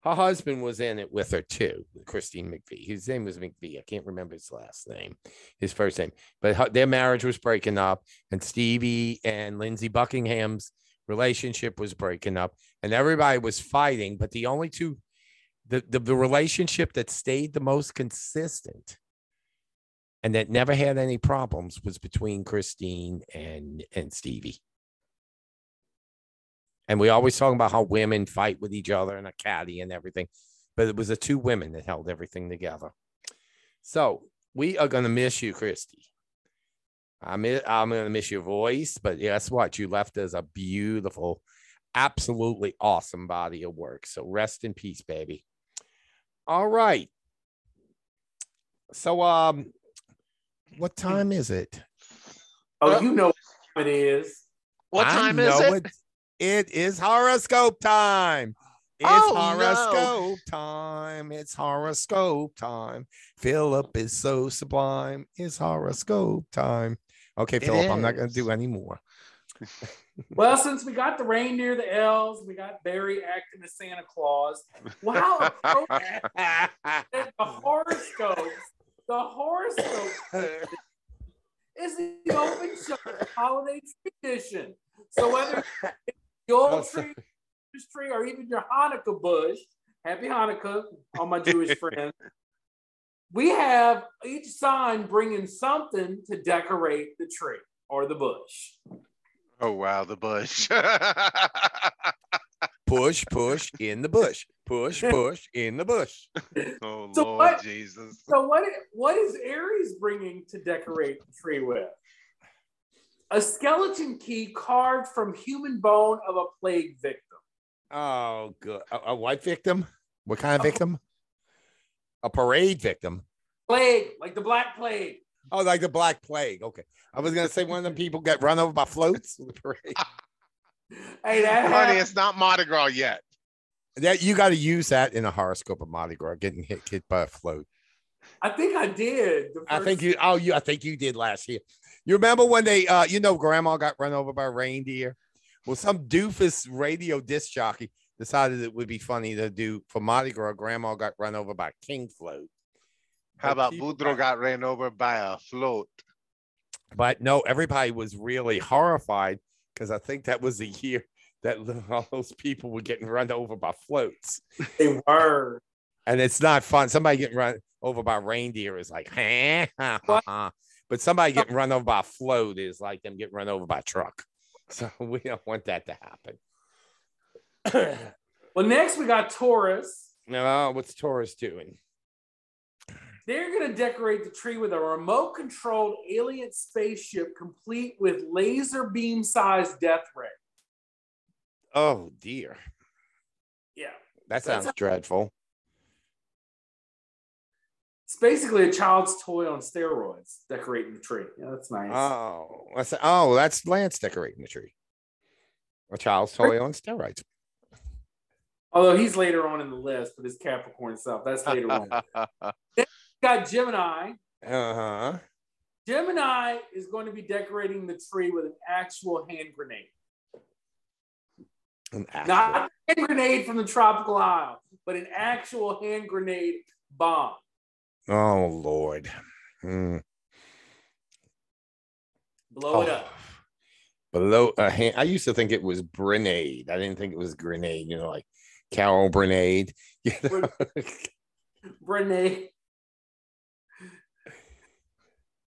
her husband was in it with her too, Christine McVie. His name was McVie. I can't remember his last name, his first name. But her, their marriage was breaking up, and Stevie and Lindsey Buckingham's relationship was breaking up, and everybody was fighting. But the only two, the, the, the relationship that stayed the most consistent and that never had any problems was between Christine and and Stevie. And we always talk about how women fight with each other and a caddy and everything, but it was the two women that held everything together. So we are gonna miss you, Christy. I'm I'm gonna miss your voice, but guess what? You left us a beautiful, absolutely awesome body of work. So rest in peace, baby. All right. So um, what time is it? Oh, you know what time it is. What I time is know it? It is horoscope time. It's Oh, no. horoscope time. It's horoscope time. Philip is so sublime. It's horoscope time. Okay, It Philip, I'm not going to do any more. Well, since we got the reindeer, the elves, we got Barry acting as Santa Claus. Wow, the horoscopes, the horoscope is the open show holiday tradition. So whether it's the Oh, old tree, Christmas tree, or even your Hanukkah bush, happy Hanukkah, all my Jewish friends. We have each sign bringing something to decorate the tree or the bush. Oh wow, the bush. push, push in the bush. Push, push in the bush. oh So Lord what- Jesus. So what what is Aries bringing to decorate the tree with? A skeleton key carved from human bone of a plague victim. Oh, good. A, a what victim? What kind of victim? A parade victim. Plague, like the Black Plague. Oh, like the Black Plague. Okay. I was going to say one of them people got run over by floats. The parade. Hey, that Honey, happened. it's not Mardi Gras yet. That you got to use that in a horoscope of Mardi Gras, getting hit, hit by a float. I think I did. I think you. Oh, you. I think you did last year. You remember when they, uh, you know, Grandma got run over by a reindeer? Well, some doofus radio disc jockey decided it would be funny to do for Mardi Gras. Grandma got run over by king float. How But about people Boudreaux got ran over by a float? But no, everybody was really horrified because I think that was the year that all those people were getting run over by floats. they were. and it's not fun. Somebody getting run over by reindeer is like, huh? ha, ha, ha. But somebody getting run over by a float is like them getting run over by a truck. So we don't want that to happen. Well, next we got Taurus. no, what's Taurus doing? They're going to decorate the tree with a remote controlled alien spaceship complete with laser beam sized death ray. Oh dear, Yeah. that That's- sounds dreadful. It's basically a child's toy on steroids decorating the tree. Yeah, that's nice. Oh, that's oh, that's Lance decorating the tree. A child's toy on steroids. Although he's later on in the list with his Capricorn stuff. That's later on. then got Gemini. Uh huh. Gemini is going to be decorating the tree with an actual hand grenade. An actual- Not a hand grenade from the tropical isle, but an actual hand grenade bomb. Oh Lord. Hmm. Blow it Oh. up. Below a hand, I used to think it was grenade. I didn't think it was grenade. You know, like Carol Grenade. You know? Renee.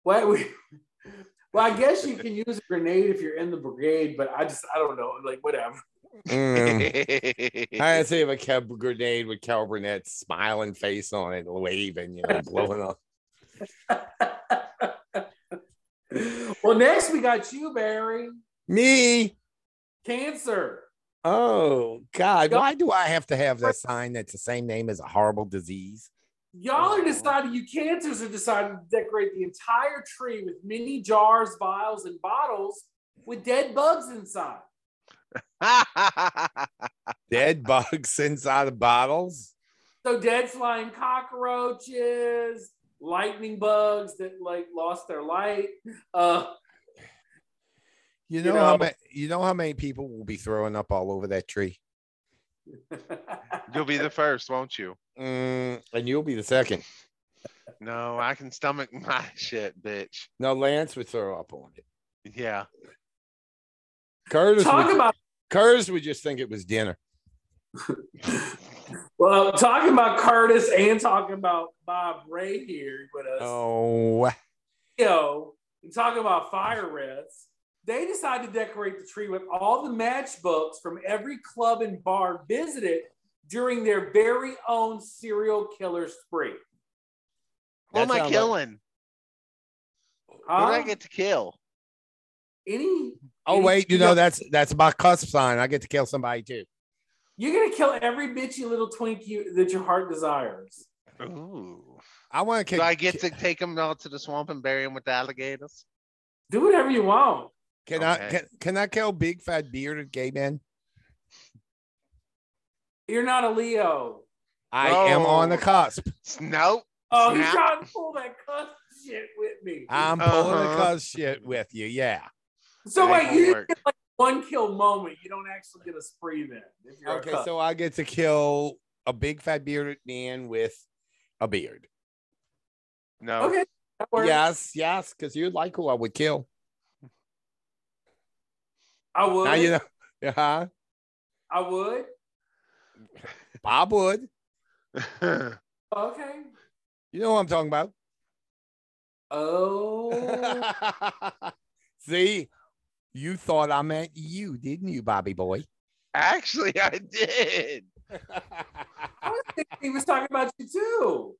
Well, we, well, I guess you can use a grenade if you're in the brigade, but I just I don't know, like whatever. Mm. I'd say if a Kev grenade with Carol Burnett's smiling face on it, waving, you know, blowing up. well, next we got you, Barry. Me. Cancer. Oh God, why do I have to have that sign that's the same name as a horrible disease? Y'all are Oh. deciding, you cancers are deciding to decorate the entire tree with mini jars, vials, and bottles with dead bugs inside. Dead bugs inside of bottles. So dead flying cockroaches, lightning bugs that like lost their light. Uh, You You know, how many you know how many people will be throwing up all over that tree? You'll be the first, won't you? Mm, and you'll be the second. No, I can stomach my shit, bitch. No, Lance would throw up on it. Yeah. Curtis talk would, about Curtis would just think it was dinner. well, talking about Curtis and talking about Bob Ray here with us. Oh, Yo, and talking about fire reds, they decided to decorate the tree with all the matchbooks from every club and bar visited during their very own serial killer spree. Who am I sounds like- killing? Who do I get to kill? Any? Oh any- wait, you know that's that's my cusp sign. I get to kill somebody too. You're gonna kill every bitchy little twink you, that your heart desires. Ooh. I want to kill. Do I get to take them all to the swamp and bury them with the alligators? Do whatever you want. Can I can, can I kill big fat bearded gay men? You're not a Leo. I am on the cusp. Nope. Oh, he's Snap. trying to pull that cuss shit with me. I'm pulling the Uh-huh. cusp shit with you. Yeah. So wait, ain't you gonna get like one kill moment. You don't actually get a spree then. Okay, so I get to kill a big fat bearded man with a beard. No. okay. Yes, yes, because you'd like who I would kill. I would. Now you know. Yeah, uh-huh. I would. Bob would. Okay. You know what I'm talking about. Oh, See, you thought I meant you, didn't you, Bobby boy? Actually, I did. I was thinking he was talking about you too.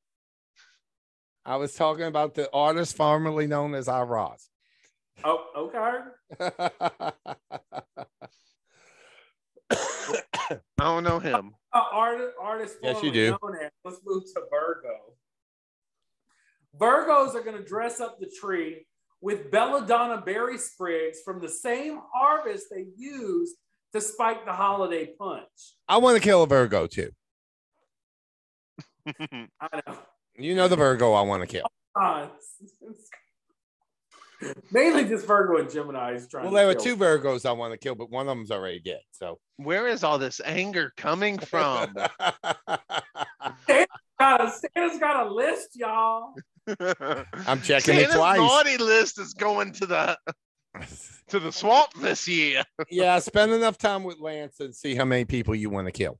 I was talking about the artist formerly known as I Ross. Oh, okay. I don't know him. Uh, artist, artist. Yes, you do. known as- Let's move to Virgo. Virgos are going to dress up the tree with belladonna berry sprigs from the same harvest they used to spike the holiday punch. I want to kill a Virgo too. I know. You know the Virgo I want to kill. Uh, mainly just Virgo and Gemini is trying Well, to there were kill. two Virgos I want to kill, but one of them's already dead. So Where is all this anger coming from? Got a- Santa's got a list, y'all. I'm checking it Santa's twice. naughty list is going to the to the swamp this year. yeah, spend enough time with Lance and see how many people you want to kill.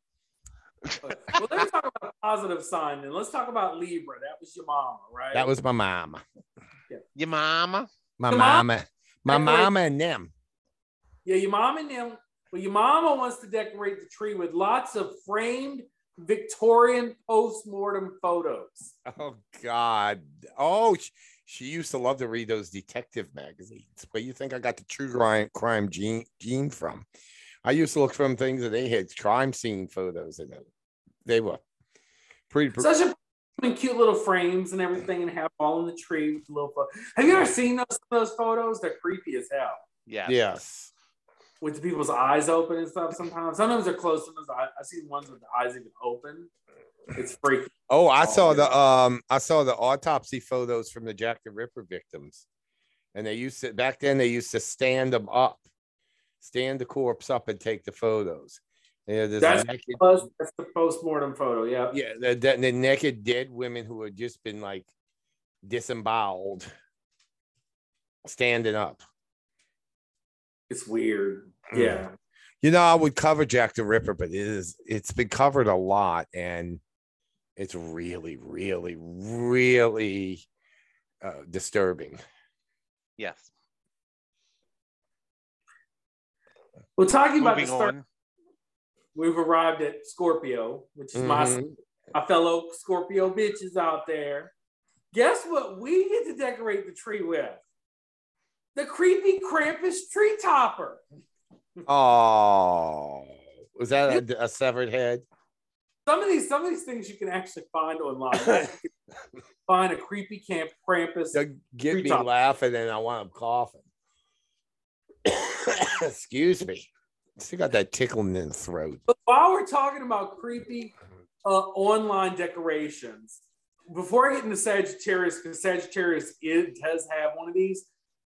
well, let's talk about a positive sign then. Let's talk about Libra. That was your mama, right? That was my mama. Your mama. My Your mom- mama. My Decorate- mama and them. Yeah, your mom and them. Well, your mama wants to decorate the tree with lots of framed Victorian post-mortem photos. Oh God. Oh, sh- she used to love to read those detective magazines. Where you think I got the true crime crime gene gene from? I used to look from things that they had crime scene photos in them. They were pretty. Such a and cute little frames and everything, and have all in the tree with little. Pho- have you ever seen those those photos? They're creepy as hell. Yeah. yes. With the people's eyes open and stuff. Sometimes, sometimes they're closed. Sometimes I, I've seen ones with the eyes even open. It's freaky. Oh, I Oh, saw yeah. the um I saw the autopsy photos from the Jack the Ripper victims. And they used to back then they used to stand them up, stand the corpse up and take the photos. Yeah, That's naked, Plus, that's the post-mortem photo. Yeah. yeah, the, the, the naked dead women who had just been like disemboweled, standing up. It's weird. Yeah. You know, I would cover Jack the Ripper, but it is it's been covered a lot, and it's really, really, really uh, disturbing. yes. Well, talking about the start, on. we've arrived at Scorpio, which is my Mhm. my fellow Scorpio bitches out there. Guess what we get to decorate the tree with? The creepy Krampus tree topper. Oh, was that a, a severed head? Some of these, some of these things you can actually find online. Find a creepy camp Krampus. That get me topper. laughing, and I want them coughing. Excuse me. Still got that tickling in the throat. But while we're talking about creepy uh, online decorations, before I get into Sagittarius, because Sagittarius is, does have one of these,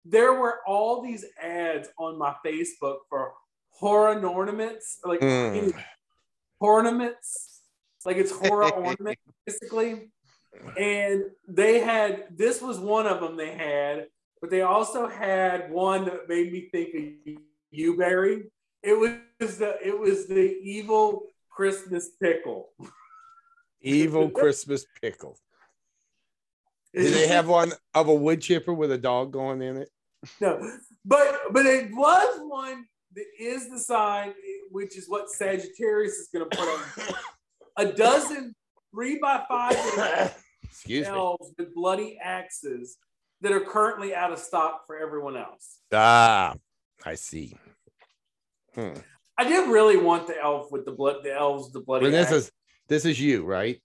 there were all these ads on my Facebook for horror ornaments, like Mm. ornaments, like it's horror ornament basically. And they had this was one of them they had, but they also had one that made me think of you, Barry. It was the it was the evil Christmas pickle. Evil Christmas pickle. Did they have one of a wood chipper with a dog going in it? No, but but it was one that is the sign, which is what Sagittarius is going to put on a dozen three by five Excuse me. elves with bloody axes that are currently out of stock for everyone else. Ah, I see. Hmm. I did really want the elf with the blood, the elves, the bloody. And this axes. is this is you, right?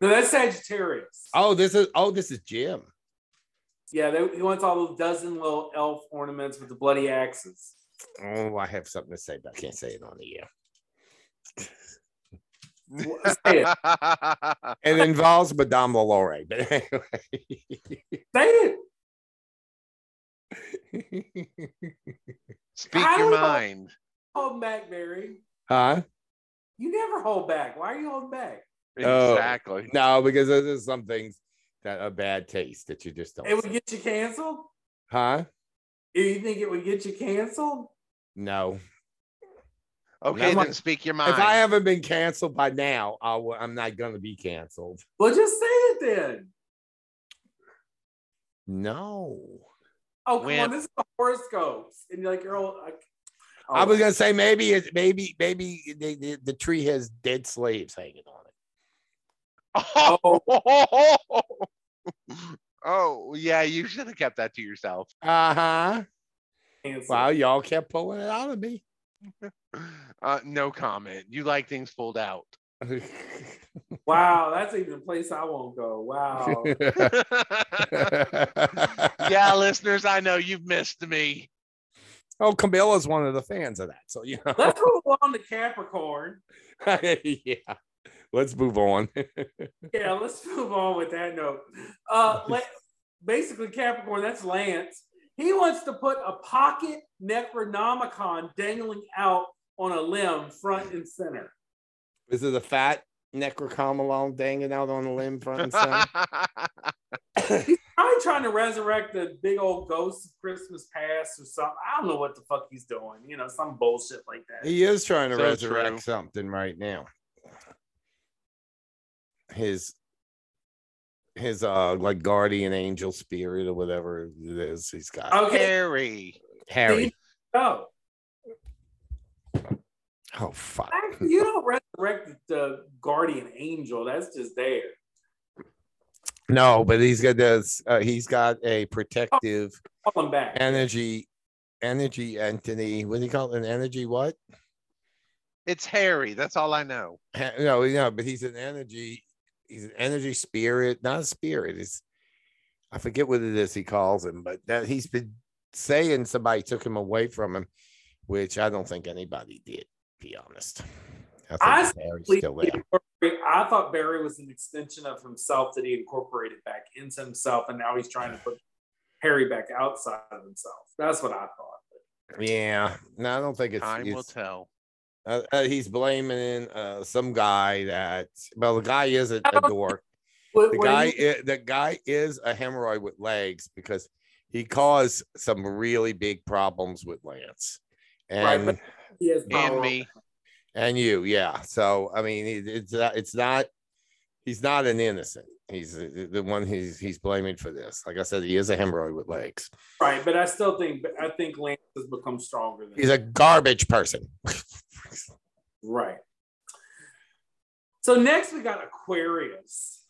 no, that's Sagittarius. Oh, this is oh, this is Jim. Yeah, they, he wants all those dozen little elf ornaments with the bloody axes. Oh, I have something to say, but I can't say it on the air. Say it. It involves Madame Lalaurie, but anyway. Say it. Speak How your mind. Hold back, Barry. huh? You never hold back. Why are you holding back? Oh. Exactly. No, because there's some things that are bad taste that you just don't. It would get you canceled. Huh? You think it would get you canceled? No. Okay, No, then speak your mind. If I haven't been canceled by now, I w- I'm not going to be canceled. Well, just say it then. No. Oh, come When- on. This is the horoscopes, and you're like you're all. Like, oh, I was oh. going to say maybe it maybe maybe the, the, the tree has dead slaves hanging on it. Oh. Oh, yeah, you should have kept that to yourself. Uh huh. Wow, y'all kept pulling it out of me. Uh, no comment. You like things pulled out. Wow, that's even a place I won't go. Wow. yeah, listeners, I know you've missed me. Oh, Camilla's one of the fans of that. So, you know. Let's move on to Capricorn. yeah. Let's move on. Yeah, let's move on with that note. Uh, basically, Capricorn, that's Lance. He wants to put a pocket Necronomicon dangling out on a limb, front and center. Is it a fat necrocomalon dangling out on the limb front and center? He's probably trying to resurrect the big old ghost of Christmas past or something. I don't know what the fuck he's doing. You know, some bullshit like that. he is trying to So resurrect true. something right now. His his uh like guardian angel spirit or whatever it is he's got. Okay, Harry. Harry. Oh. Oh fuck. You don't resurrect the guardian angel. That's just there. No, but he's got this. Uh, he's got a protective Call back. energy, energy entity. What do you call it? An energy what? It's Harry. That's all I know. Ha- No, no, but he's an energy. He's an energy spirit, not a spirit. It's I forget what it is he calls him, but that he's been saying somebody took him away from him, which I don't think anybody did. Be honest. I think I Harry's Please still there. I thought Barry was an extension of himself that he incorporated back into himself, and now he's trying to put Harry back outside of himself. That's what I thought. Yeah, no, I don't think it's. Time will tell. Uh, uh, he's blaming uh, some guy that well, the guy is a, a dork. What- The guy, you- i- the guy is a hemorrhoid with legs because he caused some really big problems with Lance, and but- he has And me. and you, yeah. So I mean, it- it's not, it's not, he's not an innocent. He's the, the one he's he's blaming for this. Like I said, he is a hemorrhoid with legs. Right, but I still think I think Lance has become stronger than He's a garbage person. right. So next we got Aquarius.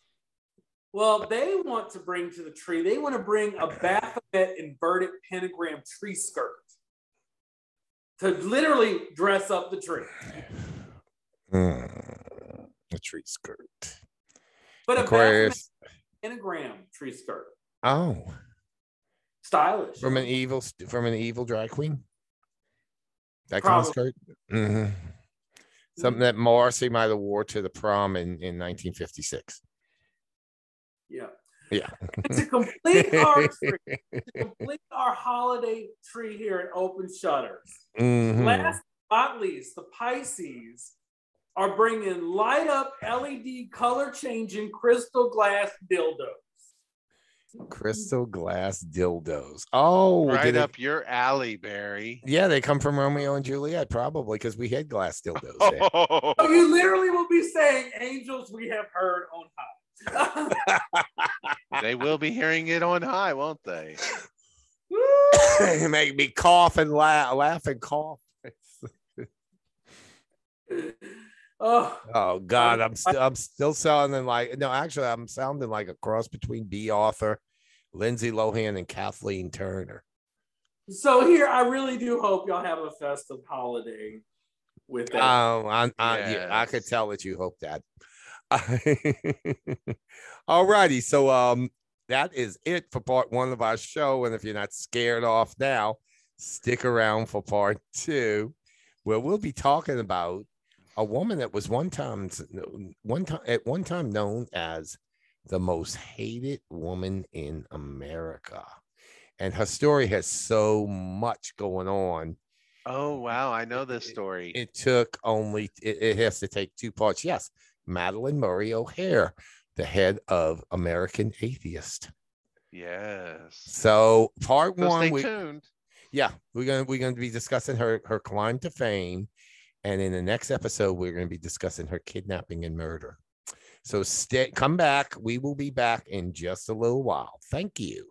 Well, they want to bring to the tree, they want to bring a Baphomet inverted pentagram tree skirt to literally dress up the tree. Hmm, a tree skirt. But a Baphomet Aquarius. pentagram tree skirt. Oh, Stylish. from an evil from an evil drag queen. That kind of Probably. skirt. hmm Something that Morrissey might have wore to the prom in, in 1956. yeah. Yeah. To complete our tree, to complete our holiday tree here at Open Shutters. Mhm. Last but not least, the Pisces are bringing light up LED color changing crystal glass dildos. Mm. Crystal glass dildos. Oh, Right did it- up your alley, Barry. yeah, they come from Romeo and Juliet, probably because we had glass dildos. there. Oh, So you literally will be saying, Angels we have heard on high. they will be hearing it on high, won't they? they make me cough and laugh, laugh and cough. oh, Oh God, I'm still I'm still sounding like no, actually, I'm sounding like a cross between Bea Arthur, Lindsay Lohan, and Kathleen Turner. so here, I really do hope y'all have a festive holiday with that. Um, I, I, yeah, I could tell that you hope that. All righty, so um, that is it for part one of our show, and if you're not scared off now, stick around for part two, where we'll be talking about a woman that was one time one time at one time known as the most hated woman in America. And her story has so much going on Oh wow, I know this story. it took only it, it has to take two parts yes madalyn murray o'hair the head of american atheist yes. so part So one stay we, tuned. yeah we're gonna we're gonna be discussing her her climb to fame and in the next episode we're gonna be discussing her kidnapping and murder so stay come back we will be back in just a little while thank you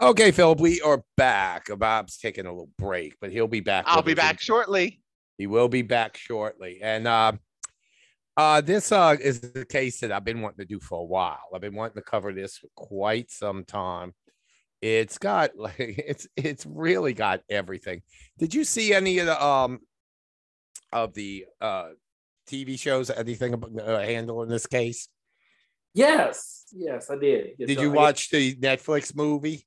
Okay, Philip, we are back. Bob's taking a little break, but he'll be back. I'll be back shortly. He will be back shortly. And uh, uh, this uh, is the case that I've been wanting to do for a while. I've been wanting to cover this for quite some time. It's got like it's it's really got everything. Did you see any of the um of the uh TV shows? Anything about uh, handle in this case? yes, yes, I did. Yes, Did I- you I- watch the Netflix movie?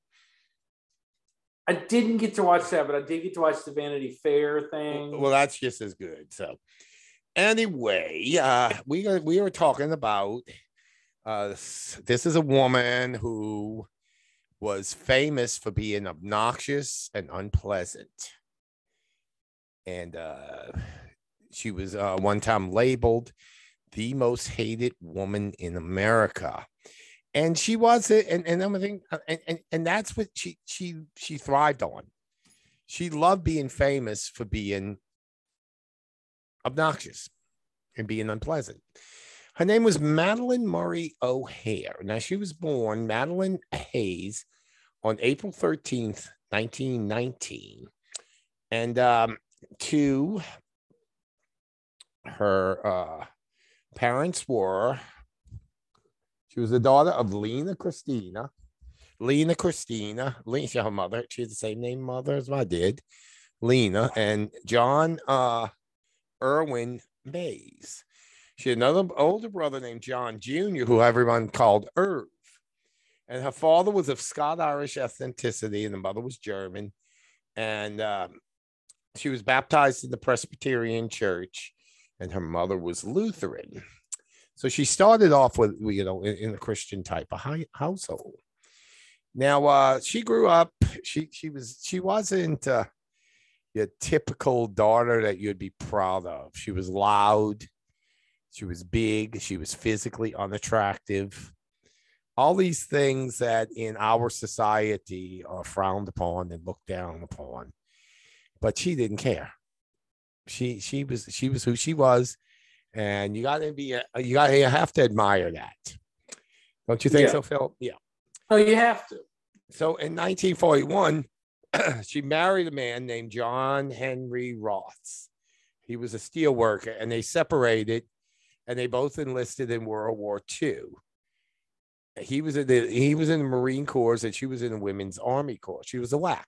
I didn't get to watch that, but I did get to watch the Vanity Fair thing. Well, that's just as good. So, anyway, uh, we we were talking about uh, this is a woman who was famous for being obnoxious and unpleasant, and uh, she was uh, one time labeled the most hated woman in America. And she was it, and and I'm thinking, and, and and that's what she she she thrived on she loved being famous for being obnoxious and being unpleasant. Her name was Madalyn Murray O'Hair. Now, she was born Madalyn Hayes on April 13th, 1919. And um, to her uh, parents were, she was the daughter of Lena Christina. Lena Christina, Lena, her mother, she has the same name mother as my did, Lena, and John uh Irwin Mays. She had another older brother named John Jr., who everyone called Irv. And her father was of Scott Irish ethnicity, and the mother was German. And um, she was baptized in the Presbyterian church, and her mother was Lutheran. So she started off with, you know, in, in a Christian type of hi- household. Now, uh, she grew up, she she she was she wasn't uh, your typical daughter that you'd be proud of. She was loud. She was big. She was physically unattractive. All these things that in our society are frowned upon and looked down upon. But she didn't care. She she was she was who she was, and you got to be uh, you got you have to admire that. Don't you think Yeah. so, Phil? Yeah. Oh, you have to. So in 1941, she married a man named John Henry Roths. He was a steel worker, and they separated, and they both enlisted in World War II. He was in the he was in the Marine Corps, and she was in the Women's Army Corps. She was a WAC.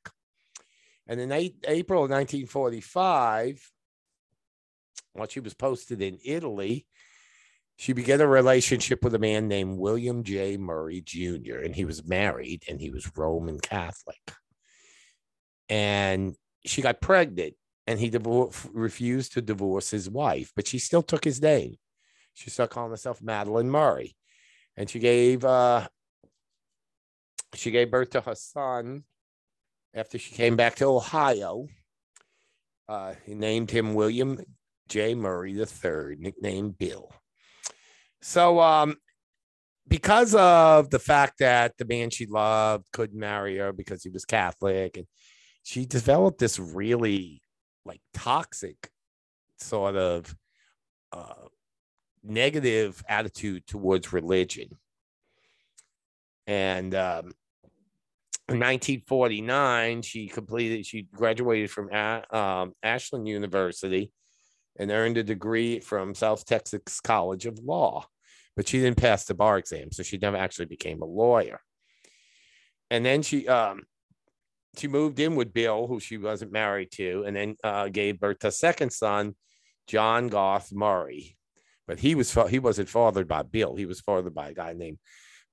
And in eight, April of 1945, while she was posted in Italy, she began a relationship with a man named William J. Murray Jr., and he was married and he was Roman Catholic. And she got pregnant, and he divor- refused to divorce his wife, but she still took his name. She started calling herself Madalyn Murray, and she gave uh, she gave birth to her son after she came back to Ohio. Uh, he named him William J. Murray III, nicknamed Bill. So, um, because of the fact that the man she loved couldn't marry her because he was Catholic, and she developed this really like toxic sort of uh, negative attitude towards religion. And um, in 1949, she completed, she graduated from A- um, Ashland University and earned a degree from South Texas College of Law. But she didn't pass the bar exam, so she never actually became a lawyer. And then she um, she moved in with Bill, who she wasn't married to, and then uh, gave birth to second son, John Garth Murray. But he was he wasn't fathered by Bill. He was fathered by a guy named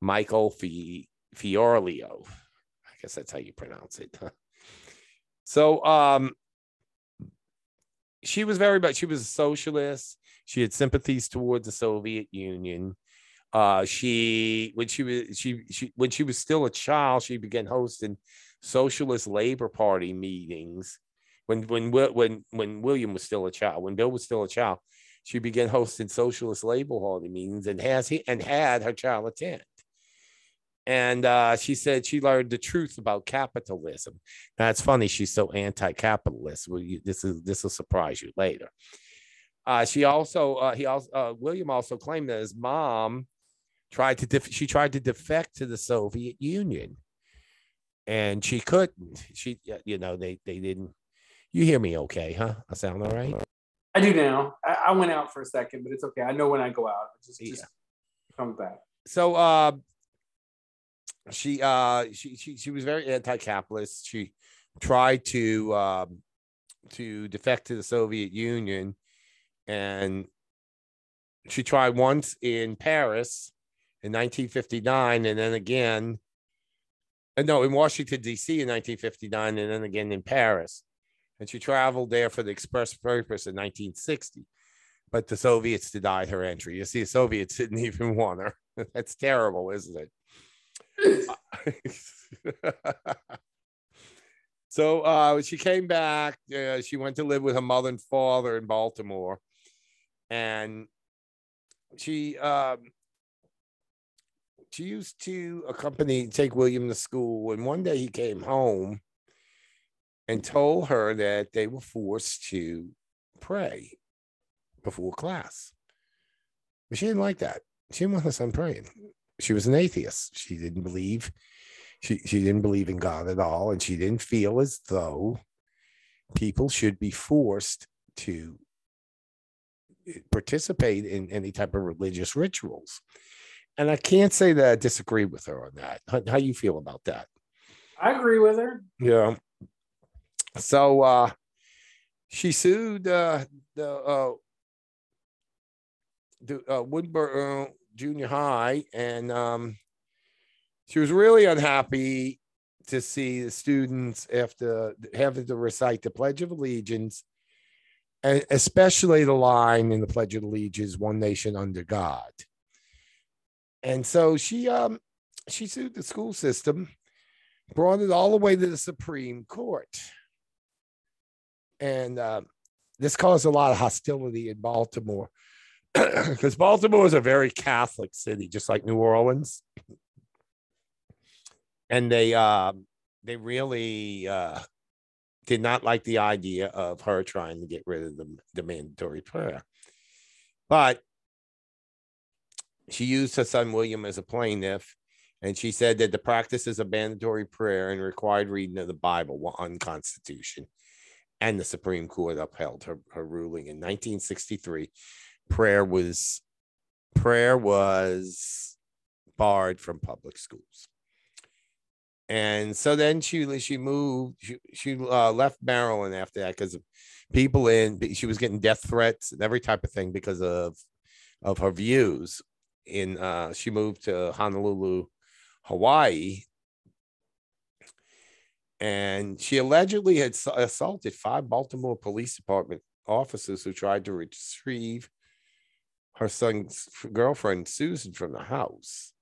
Michael Fi- Fiorillo. I guess that's how you pronounce it. so um, she was very much she was a socialist. She had sympathies towards the Soviet Union. Uh, she when she was she she when she was still a child, she began hosting socialist labor party meetings. When when when when William was still a child, when Bill was still a child, she began hosting socialist labor party meetings and has he and had her child attend. And uh, she said she learned the truth about capitalism. Now it's funny she's so anti-capitalist. Well, you, this is this will surprise you later. Uh, she also uh, he also uh, William also claimed that his mom tried to def- she tried to defect to the Soviet Union, and she couldn't. She you know they they didn't. You hear me okay, huh? I sound all right. I do now. I, I went out for a second, but it's okay. I know when I go out. It just, Yeah. just comes back. so uh she uh she she she was very anti-capitalist she tried to um to defect to the soviet union and she tried once in paris in 1959 and then again uh, no in washington d.c in 1959 and then again in paris and she traveled there for the express purpose in 1960 but the soviets denied her entry you see the soviets didn't even want her that's terrible, isn't it? so uh, she came back. Uh, she went to live with her mother and father in Baltimore, and she um, she used to accompany take William to school. And one day he came home and told her that they were forced to pray before class. But she didn't like that she didn't want her son praying. She was an atheist. She didn't believe she she didn't believe in God at all, and she didn't feel as though people should be forced to participate in any type of religious rituals. And I can't say that I disagree with her on that. How, how you feel about that? I agree with her. Yeah. So uh she sued uh the uh the uh, Woodbourne uh, Junior High, and um, she was really unhappy to see the students after having to recite the Pledge of Allegiance, and especially the line in the Pledge of Allegiance, "One nation under God." And so she um she sued the school system, brought it all the way to the Supreme Court. And uh, this caused a lot of hostility in Baltimore because Baltimore is a very Catholic city, just like New Orleans. And they uh, they really uh, did not like the idea of her trying to get rid of the, the mandatory prayer. But she used her son William as a plaintiff, and she said that the practices of mandatory prayer and required reading of the Bible were unconstitutional. And the Supreme Court upheld her, her ruling in 1963. Prayer was prayer was barred from public schools and so then she she moved she, she uh, left maryland after that because people in she was getting death threats and every type of thing because of of her views in uh she moved to honolulu hawaii and she allegedly had assaulted five baltimore police department officers who tried to retrieve her son's girlfriend susan from the house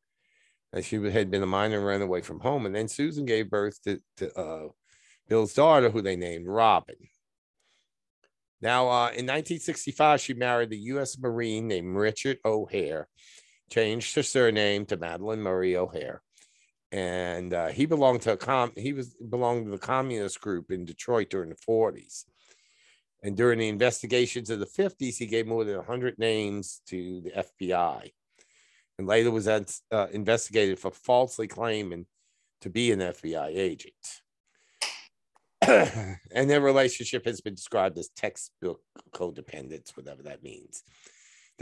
and she had been a minor and ran away from home. And then Susan gave birth to, to uh, Bill's daughter, who they named Robin. Now, uh, in 1965, she married a U.S. Marine named Richard O'Hair, changed her surname to Madalyn Murray O'Hair, and uh, he belonged to a com- he was belonged to the communist group in Detroit during the 40s. And during the investigations of the 50s, he gave more than 100 names to the FBI and later was uh, investigated for falsely claiming to be an FBI agent. and their relationship has been described as textbook codependence, whatever that means.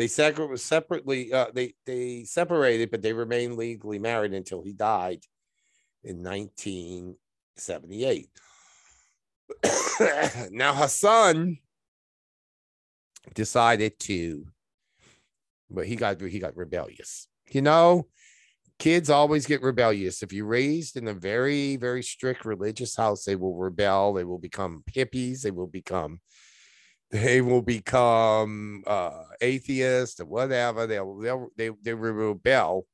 They separately uh, they they separated, but they remained legally married until he died in 1978. now her son decided to but he got he got rebellious. You know, kids always get rebellious. If you're raised in a very very strict religious house, they will rebel. They will become hippies. They will become they will become uh, atheists or whatever. They'll they'll they they rebel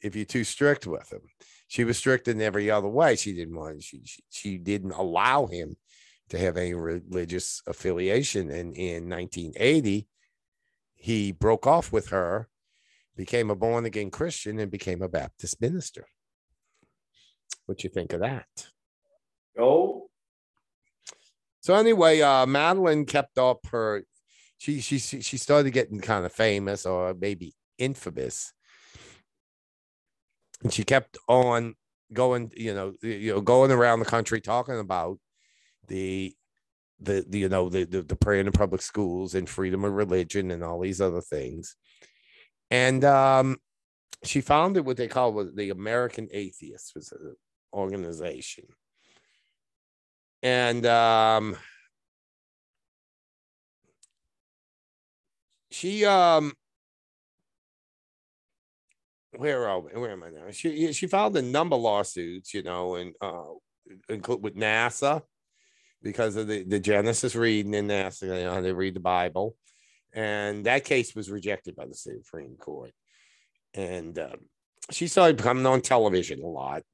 if you're too strict with them. She was strict in every other way. She didn't want she she, she didn't allow him to have any religious affiliation. And in 1980, he broke off with her, became a born again Christian, and became a Baptist minister. What you think of that? Oh. So anyway, uh, Madalyn kept up her. She she she started getting kind of famous, or maybe infamous, and she kept on going. You know, you know, going around the country talking about the the, the you know the, the the praying in public schools and freedom of religion and all these other things and um she founded what they call the american atheists was an organization and um she um where are where am I now? She she filed a number of lawsuits, you know, and uh, include with NASA because of the, the Genesis reading in. So, you know, they read the Bible. And that case was rejected by the Supreme Court. And uh, she started coming on television a lot.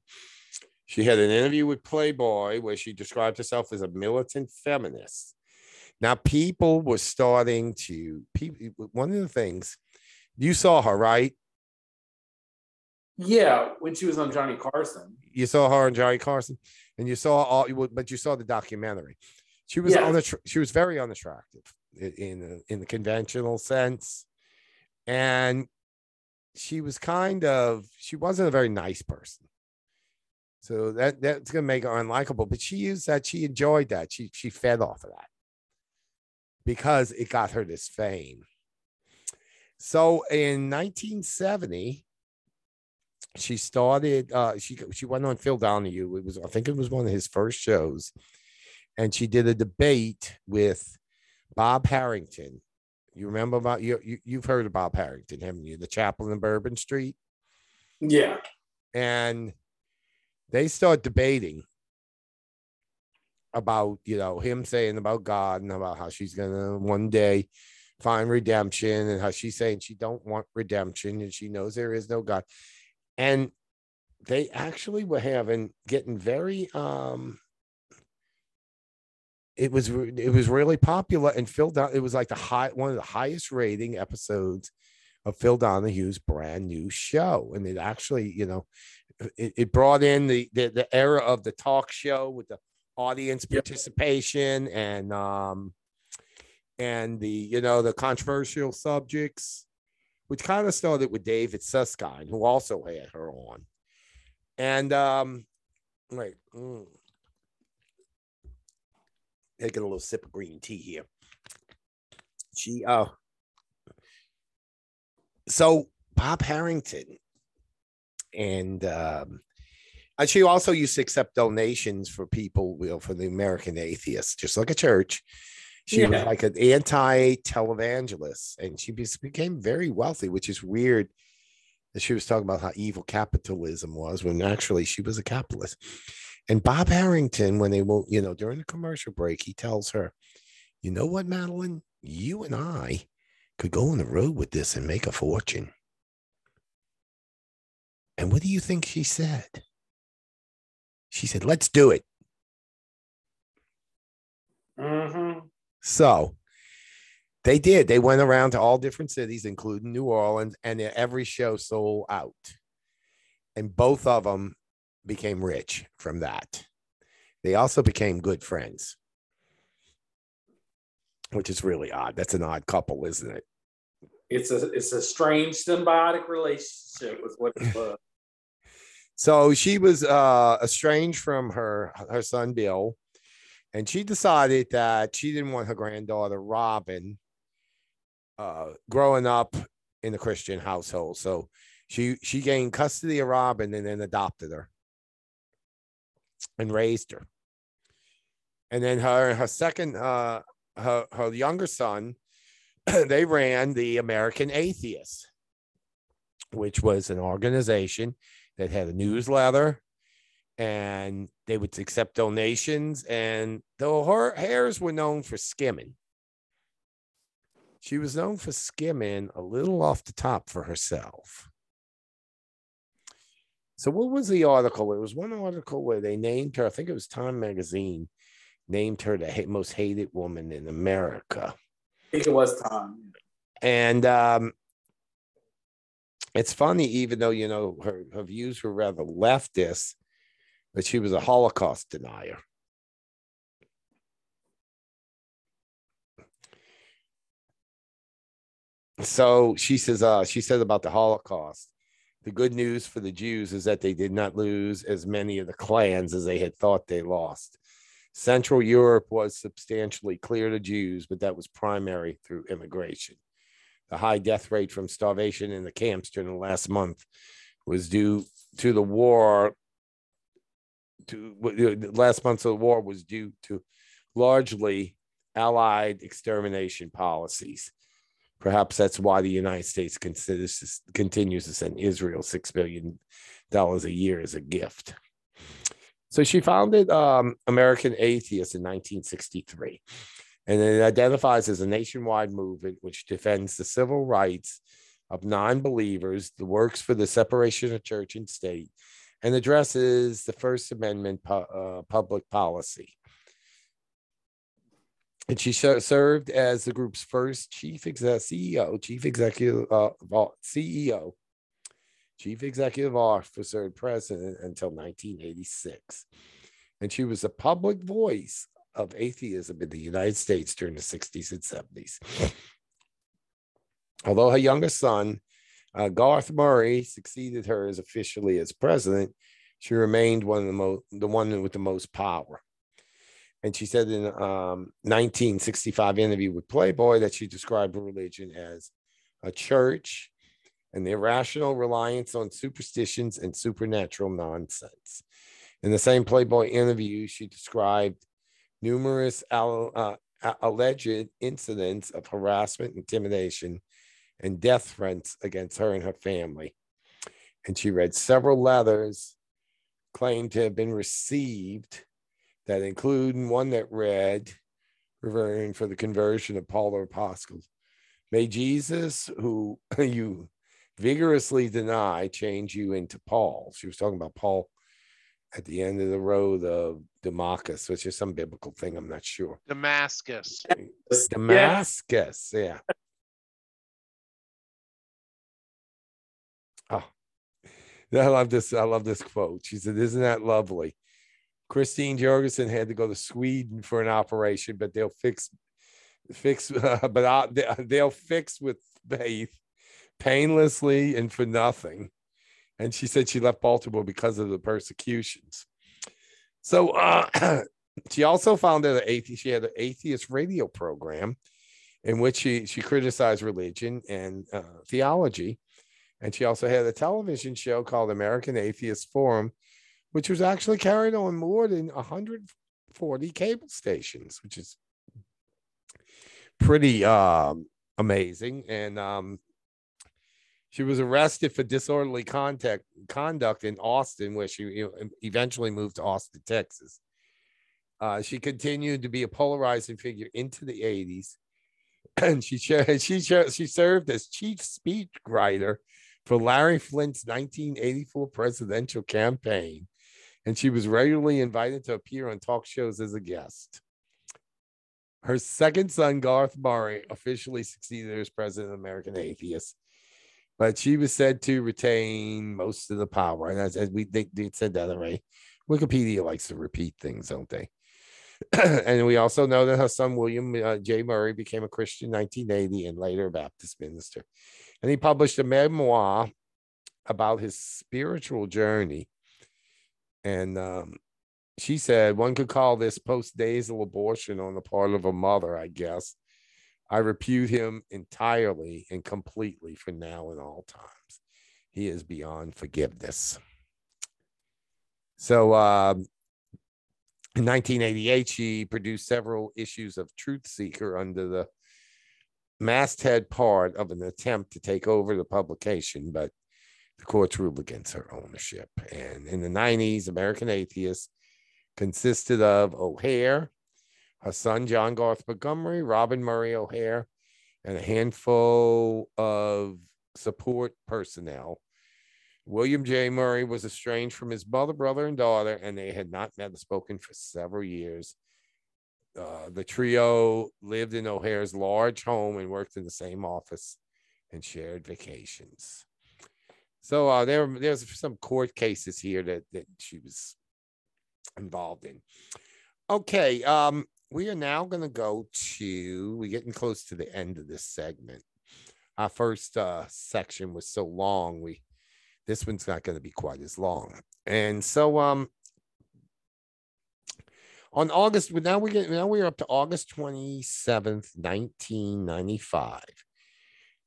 She had an interview with Playboy where she described herself as a militant feminist. Now, people were starting to, people, one of the things, you saw her, right? Yeah, when she was on Johnny Carson. You saw her on Johnny Carson and you saw all but you saw the documentary she was on the she was very unattractive in the, in the conventional sense and she was kind of she wasn't a very nice person so that that's gonna make her unlikable but she used that she enjoyed that she she fed off of that because it got her this fame so in 1970 she started uh she she went on Phil Donahue. It was I think it was one of his first shows. And she did a debate with Bob Harrington. You remember about you, you you've heard of Bob Harrington, haven't you? The chaplain in Bourbon Street. Yeah. And they start debating about, you know, him saying about God and about how she's gonna one day find redemption and how she's saying she don't want redemption and she knows there is no God. And they actually were having getting very um it was it was really popular and Phil Don it was like the high one of the highest rating episodes of Phil Donahue's brand new show and it actually you know it, it brought in the, the the era of the talk show with the audience Yep. participation and um and the you know the controversial subjects which kind of started with David Susskind who also had her on and um wait mm. taking a little sip of green tea here she uh so Bob Harrington and um and she also used to accept donations for people, you know, for the American atheists, just like a church. She was like an anti-televangelist, and she became very wealthy, which is weird. That she was talking about how evil capitalism was, when actually she was a capitalist. And Bob Harrington, when they will, you know, during the commercial break, he tells her, "You know what, Madalyn? You and I could go on the road with this and make a fortune." And what do you think she said? She said, let's do it. hmm So they did. They went around to all different cities, including New Orleans, and every show sold out. And both of them became rich from that. They also became good friends, which is really odd. That's an odd couple, isn't it? It's a it's a strange symbiotic relationship with what it was. So she was uh, estranged from her her son Bill, and she decided that she didn't want her granddaughter Robin uh, growing up in a Christian household. So she she gained custody of Robin and then adopted her and raised her. And then her her second uh, her her younger son, they ran the American Atheists, which was an organization that had a newsletter and they would accept donations and though her hairs were known for skimming. She was known for skimming a little off the top for herself. So what was the article? It was one article where they named her i think it was time magazine named her the most hated woman in america think it was Tom. and um, it's funny, even though you know her, her views were rather leftist, but she was a Holocaust denier. So she says, uh, she says about the Holocaust. The good news for the Jews is that they did not lose as many of the clans as they had thought they lost. Central Europe was substantially clear to Jews, but that was primary through immigration. The high death rate from starvation in the camps during the last month was due to the war. To the last months of the war was due to largely Allied extermination policies. Perhaps that's why the United States considers continues to send Israel six billion dollars a year as a gift. So she founded um, American Atheists in 1963, and it identifies as a nationwide movement which defends the civil rights of non-believers, the works for the separation of church and state, and addresses the First Amendment pu- uh, public policy. And she ser- served as the group's first chief exec CEO, chief executive uh, CEO, chief executive officer and president until 1986. And she was a public voice of atheism in the United States during the 60s and 70s. Although her youngest son, uh, Garth Murray, succeeded her as officially as president, she remained one of the most, the one with the most power. And she said in um, 1965 interview with Playboy that she described religion as a church, an irrational reliance on superstitions and supernatural nonsense. In the same Playboy interview, she described numerous al- uh, alleged incidents of harassment, intimidation, and death threats against her and her family. And she read several letters claimed to have been received that include one that read, referring for the conversion of Paul the Apostle. May Jesus, who you vigorously deny change you into Paul. She was talking about Paul at the end of the road of Damascus, which is some biblical thing. I'm not sure. Damascus. Damascus, yeah. Oh, I love this. I love this quote. She said, Isn't that lovely? Christine Jorgensen had to go to Sweden for an operation, but they'll fix fix uh, but I, they'll fix with faith painlessly and for nothing. And she said she left baltimore because of the persecutions. So uh, she also founded an atheist she had an atheist radio program in which she she criticized religion and uh, theology. And she also had a television show called american atheist forum which was actually carried on more than 140 cable stations which is pretty um, amazing. And um, she was arrested for disorderly contact, conduct in Austin, where she eventually moved to Austin, Texas. Uh, she continued to be a polarizing figure into the 80s. And she she she served as chief speechwriter for Larry Flynt's 1984 presidential campaign, and she was regularly invited to appear on talk shows as a guest. Her second son, Garth Murray, officially succeeded as president of American Atheists, but she was said to retain most of the power. And as, as we they, they said that already, Wikipedia likes to repeat things, don't they? and we also know that her son William uh, J. Murray became a Christian in 1980 and later a Baptist minister. And he published a memoir about his spiritual journey. And um, she said one could call this post-natal abortion on the part of a mother, I guess. I repute him entirely and completely for now and all times. He is beyond forgiveness. So, uh, in 1988, she produced several issues of Truth Seeker under the masthead part of an attempt to take over the publication, but the courts ruled against her ownership. And in the 90s, American Atheists consisted of O'Hair, her son John Garth Montgomery, Robin Murray O'Hair, and a handful of support personnel. William J. Murray was estranged from his mother, brother, and daughter, and they had not met or spoken for several years. Uh, the trio lived in O'Hair's large home and worked in the same office and shared vacations. So uh, there, there's some court cases here that, that she was involved in. Okay, um, we are now going to go to, we're getting close to the end of this segment. Our first uh, section was so long, we this one's not going to be quite as long. And so um on August, now we get now we're up to August 27th, 1995.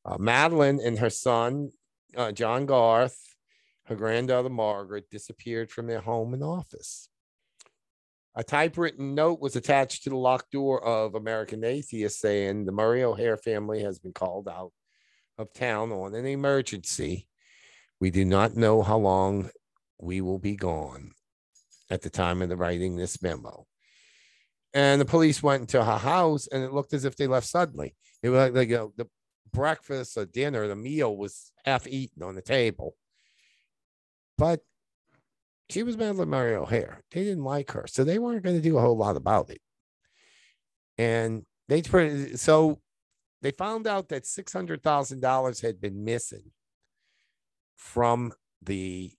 Uh, Madalyn and her son, uh, John Garth, her granddaughter Margaret disappeared from their home and office. A typewritten note was attached to the locked door of American Atheist saying the Murray O'Hair family has been called out of town on an emergency. We do not know how long we will be gone at the time of the writing this memo. And the police went into her house and it looked as if they left suddenly. It was like, you know, the breakfast or dinner, the meal was half eaten on the table. But she was Madalyn Murray O'Hair. They didn't like her, so they weren't going to do a whole lot about it. And they so they found out that six hundred thousand dollars had been missing from the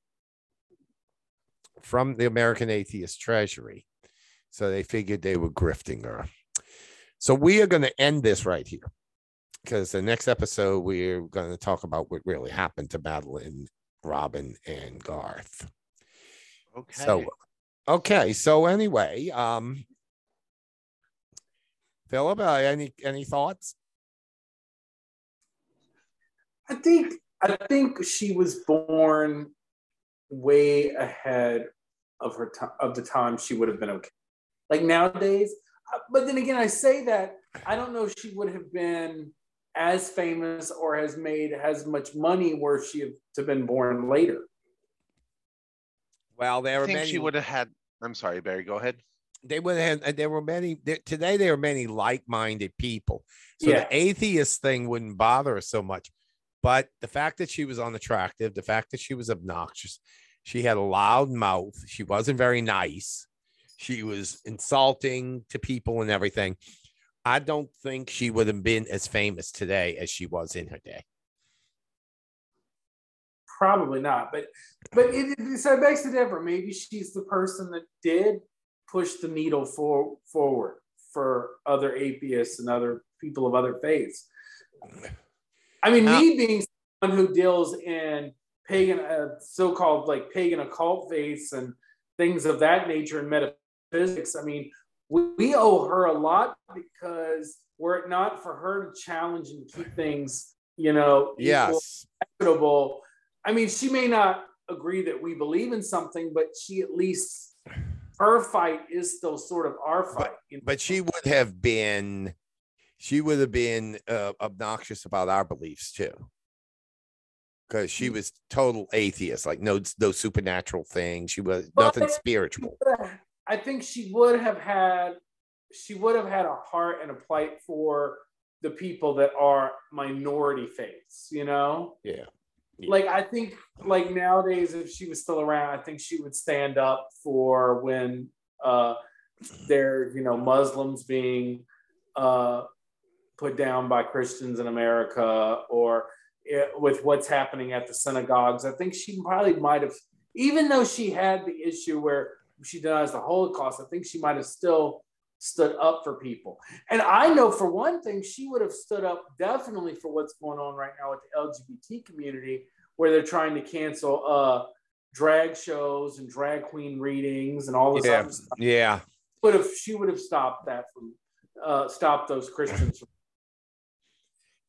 from the American Atheist Treasury. So they figured they were grifting her. So we are going to end this right here because the next episode we're going to talk about what really happened to Madalyn, Robin, and Garth. Okay. So, okay. So anyway, um, Philip, uh, any any thoughts? I think I think she was born way ahead of her time of the time she would have been okay. Like nowadays, uh, but then again, I say that I don't know if she would have been as famous or has made as much money were she have to been born later. Well, there I were think many. she would have had. I'm sorry, Barry. Go ahead. They would have. Had, uh, there were many. There, today, there are many like-minded people. So Yeah. the atheist thing wouldn't bother us so much. But the fact that she was unattractive, the fact that she was obnoxious, she had a loud mouth, she wasn't very nice, she was insulting to people and everything. I don't think she would have been as famous today as she was in her day. Probably not, but but it, it, so it makes a difference. Maybe she's the person that did push the needle for forward for other atheists and other people of other faiths. I mean, me being someone who deals in pagan, uh, so-called like pagan occult faiths and things of that nature and metaphysics. I mean, we, we owe her a lot because were it not for her to challenge and keep things, you know, yes, equitable. I mean, she may not agree that we believe in something, but she at least her fight is still sort of our fight. But, but she would have been, she would have been uh, obnoxious about our beliefs too, because she mm. was total atheist, like no no supernatural thing. She was but nothing spiritual. I think she would have had, she would have had a heart and a plight for the people that are minority faiths. You know? Yeah. Like I think like nowadays if she was still around, I think she would stand up for when uh they're you know Muslims being uh put down by Christians in America or it, with what's happening at the synagogues. I think she probably might have even though she had the issue where she denies the Holocaust, I think she might have still stood up for people. And I know for one thing, she would have stood up definitely for what's going on right now with the LGBT community, where they're trying to cancel uh, drag shows and drag queen readings and all this yeah. stuff. Yeah. But if she would have stopped that from uh, stopped those Christians from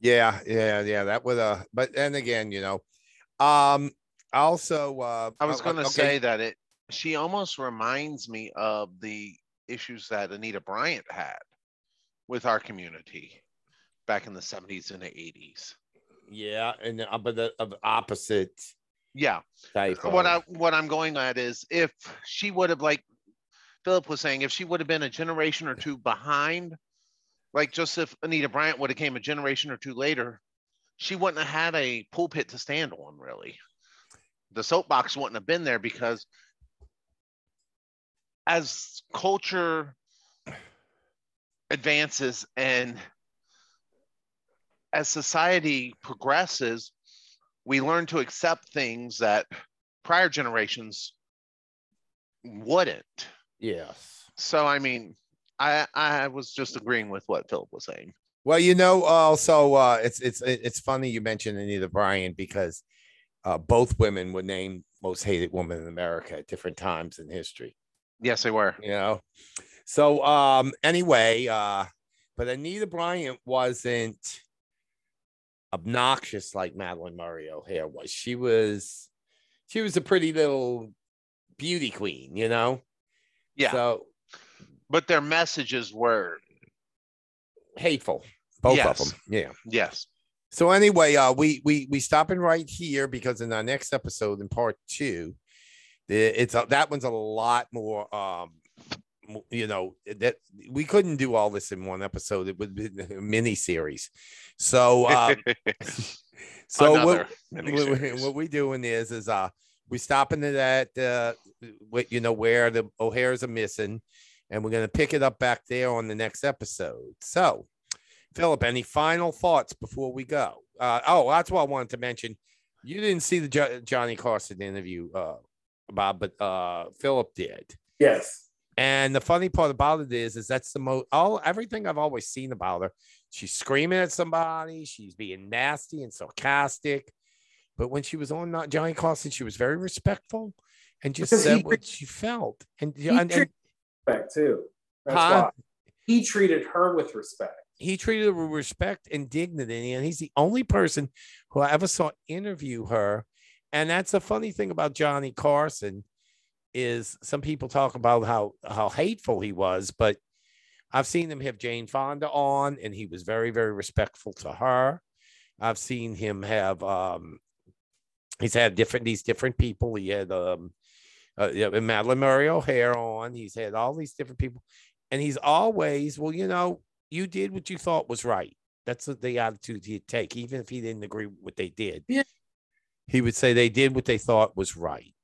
yeah, yeah, yeah. That would uh but then again, you know. Um also uh I was gonna okay. say that it she almost reminds me of the issues that Anita Bryant had with our community back in the 70s and the 80s. Yeah, and uh, but the of opposite. Yeah. Type what I what I'm going at is if she would have like Philip was saying, if she would have been a generation or two behind, like just if Anita Bryant would have came a generation or two later, she wouldn't have had a pulpit to stand on really. The soapbox wouldn't have been there because as culture advances and as society progresses, we learn to accept things that prior generations wouldn't. Yes. So I mean, I I was just agreeing with what Philip was saying. Well, you know, also uh, it's it's it's funny you mentioned Anita Bryant because uh, both women were named most hated woman in America at different times in history. Yes, they were. You know, so um, anyway, uh, but Anita Bryant wasn't obnoxious like Madalyn Murray O'Hair was. She was, she was a pretty little beauty queen, you know. Yeah. So, but their messages were hateful, both yes. of them. Yeah. Yes. So anyway, uh, we we we stopping right here because in our next episode, in part two, it's a, that one's a lot more um you know that we couldn't do all this in one episode. It would be a mini series so um, so what, what we doing is is uh we stopping at that uh what you know where the O'Hairs are missing and we're going to pick it up back there on the next episode. So philip any final thoughts before we go? Uh oh that's what i wanted to mention. You didn't see the jo- johnny carson interview uh Bob, but uh, Philip did. Yes. And the funny part about it is, is that's the most all everything I've always seen about her. She's screaming at somebody. She's being nasty and sarcastic. But when she was on not Johnny Carson, she was very respectful and just because said what she felt. And, he and, and respect too. That's huh? why he treated her with respect. He treated her with respect and dignity, and he's the only person who I ever saw interview her and that's the funny thing about Johnny Carson is some people talk about how how hateful he was, but I've seen him have Jane Fonda on, and he was very very respectful to her. I've seen him have um, he's had different these different people. He had um, uh, Madalyn Murray O'Hair on. He's had all these different people, and he's always well, you know, you did what you thought was right. That's the- the attitude he'd take, even if he didn't agree with what they did. Yeah. He would say they did what they thought was right.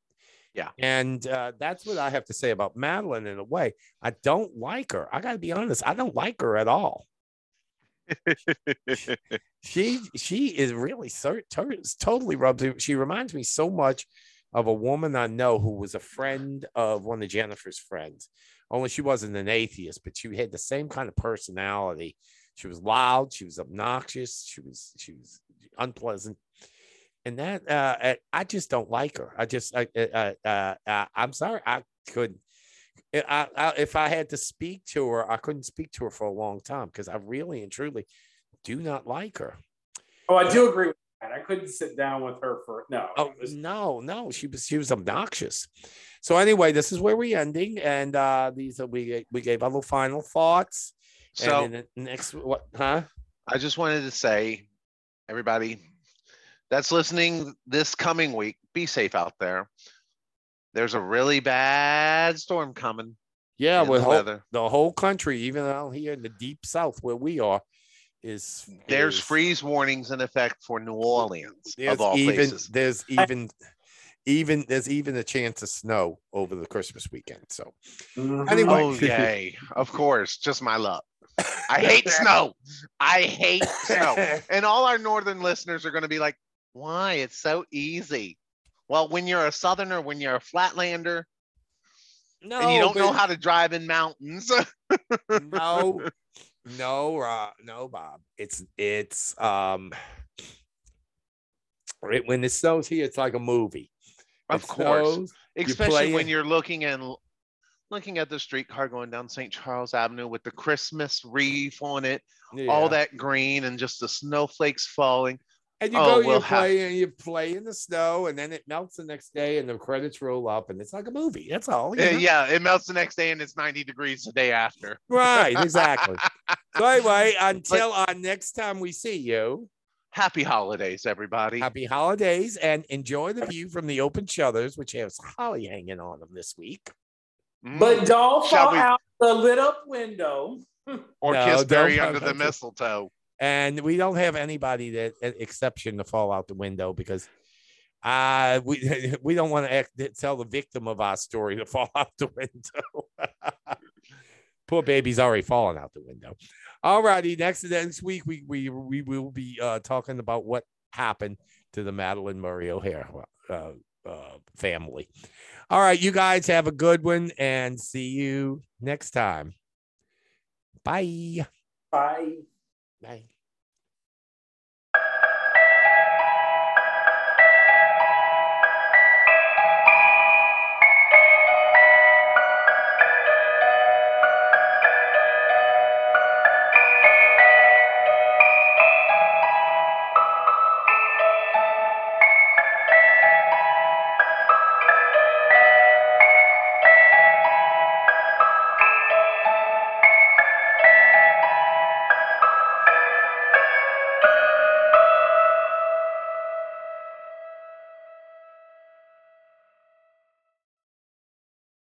Yeah. And uh, that's what I have to say about Madalyn in a way. I don't like her. I got to be honest. I don't like her at all. She she is really so, to- totally rubs. me- She reminds me so much of a woman I know who was a friend of one of Jennifer's friends. Only she wasn't an atheist, but she had the same kind of personality. She was loud. She was obnoxious. She was she was unpleasant. And that uh, I- I just don't like her. I just I, uh, uh, uh, I'm sorry. I couldn't. I, I, if I had to speak to her, I couldn't speak to her for a long time because I really and truly do not like her. Oh, I do agree with that. I couldn't sit down with her for no. Oh was- no, no, she was she was obnoxious. So anyway, this is where we're ending, and uh these are we we gave our little final thoughts. so and then the next what huh? I just wanted to say, everybody that's listening this coming week, be safe out there. There's a really bad storm coming. Yeah, with the whole, weather. the whole country, even out here in the deep south where we are, is There's is- freeze warnings in effect for New Orleans, There's of all even places. there's even even there's even a chance of snow over the Christmas weekend. So Mhm. Anyway. Oh, yay. Of course. Just my luck. I hate snow. I hate snow. And all our northern listeners are going to be like, why? It's so easy. Well, when you're a southerner, when you're a flatlander, no, and you don't know how to drive in mountains, no, no, uh, no, Bob. It's it's um it- when it snows here, it's like a movie. of It course, snows, especially play when you're looking and looking at the streetcar going down St. Charles Avenue with the Christmas wreath on it, yeah. all that green and just the snowflakes falling. And you oh, go, we'll have- play, and you play in the snow, and then it melts the next day, and the credits roll up, and it's like a movie. That's all. you Uh, know? yeah, it melts the next day and it's 90 degrees the day after. Right, exactly. so anyway, until uh, next time we see you, Happy holidays, everybody. happy holidays and enjoy the view from the open shutters, which has holly hanging on them this week. Mm. But don't Shall fall we- out the lit up window. or No, kiss don't Barry under the out the- mistletoe. And we don't have anybody that exception to fall out the window because uh we we don't want to act, tell the victim of our story to fall out the window. Poor baby's already fallen out the window. All righty, next next week we we we will be uh talking about what happened to the Madalyn Murray O'Hair uh, uh, family. All right, you guys have a good one and see you next time. Bye. Bye. Bye.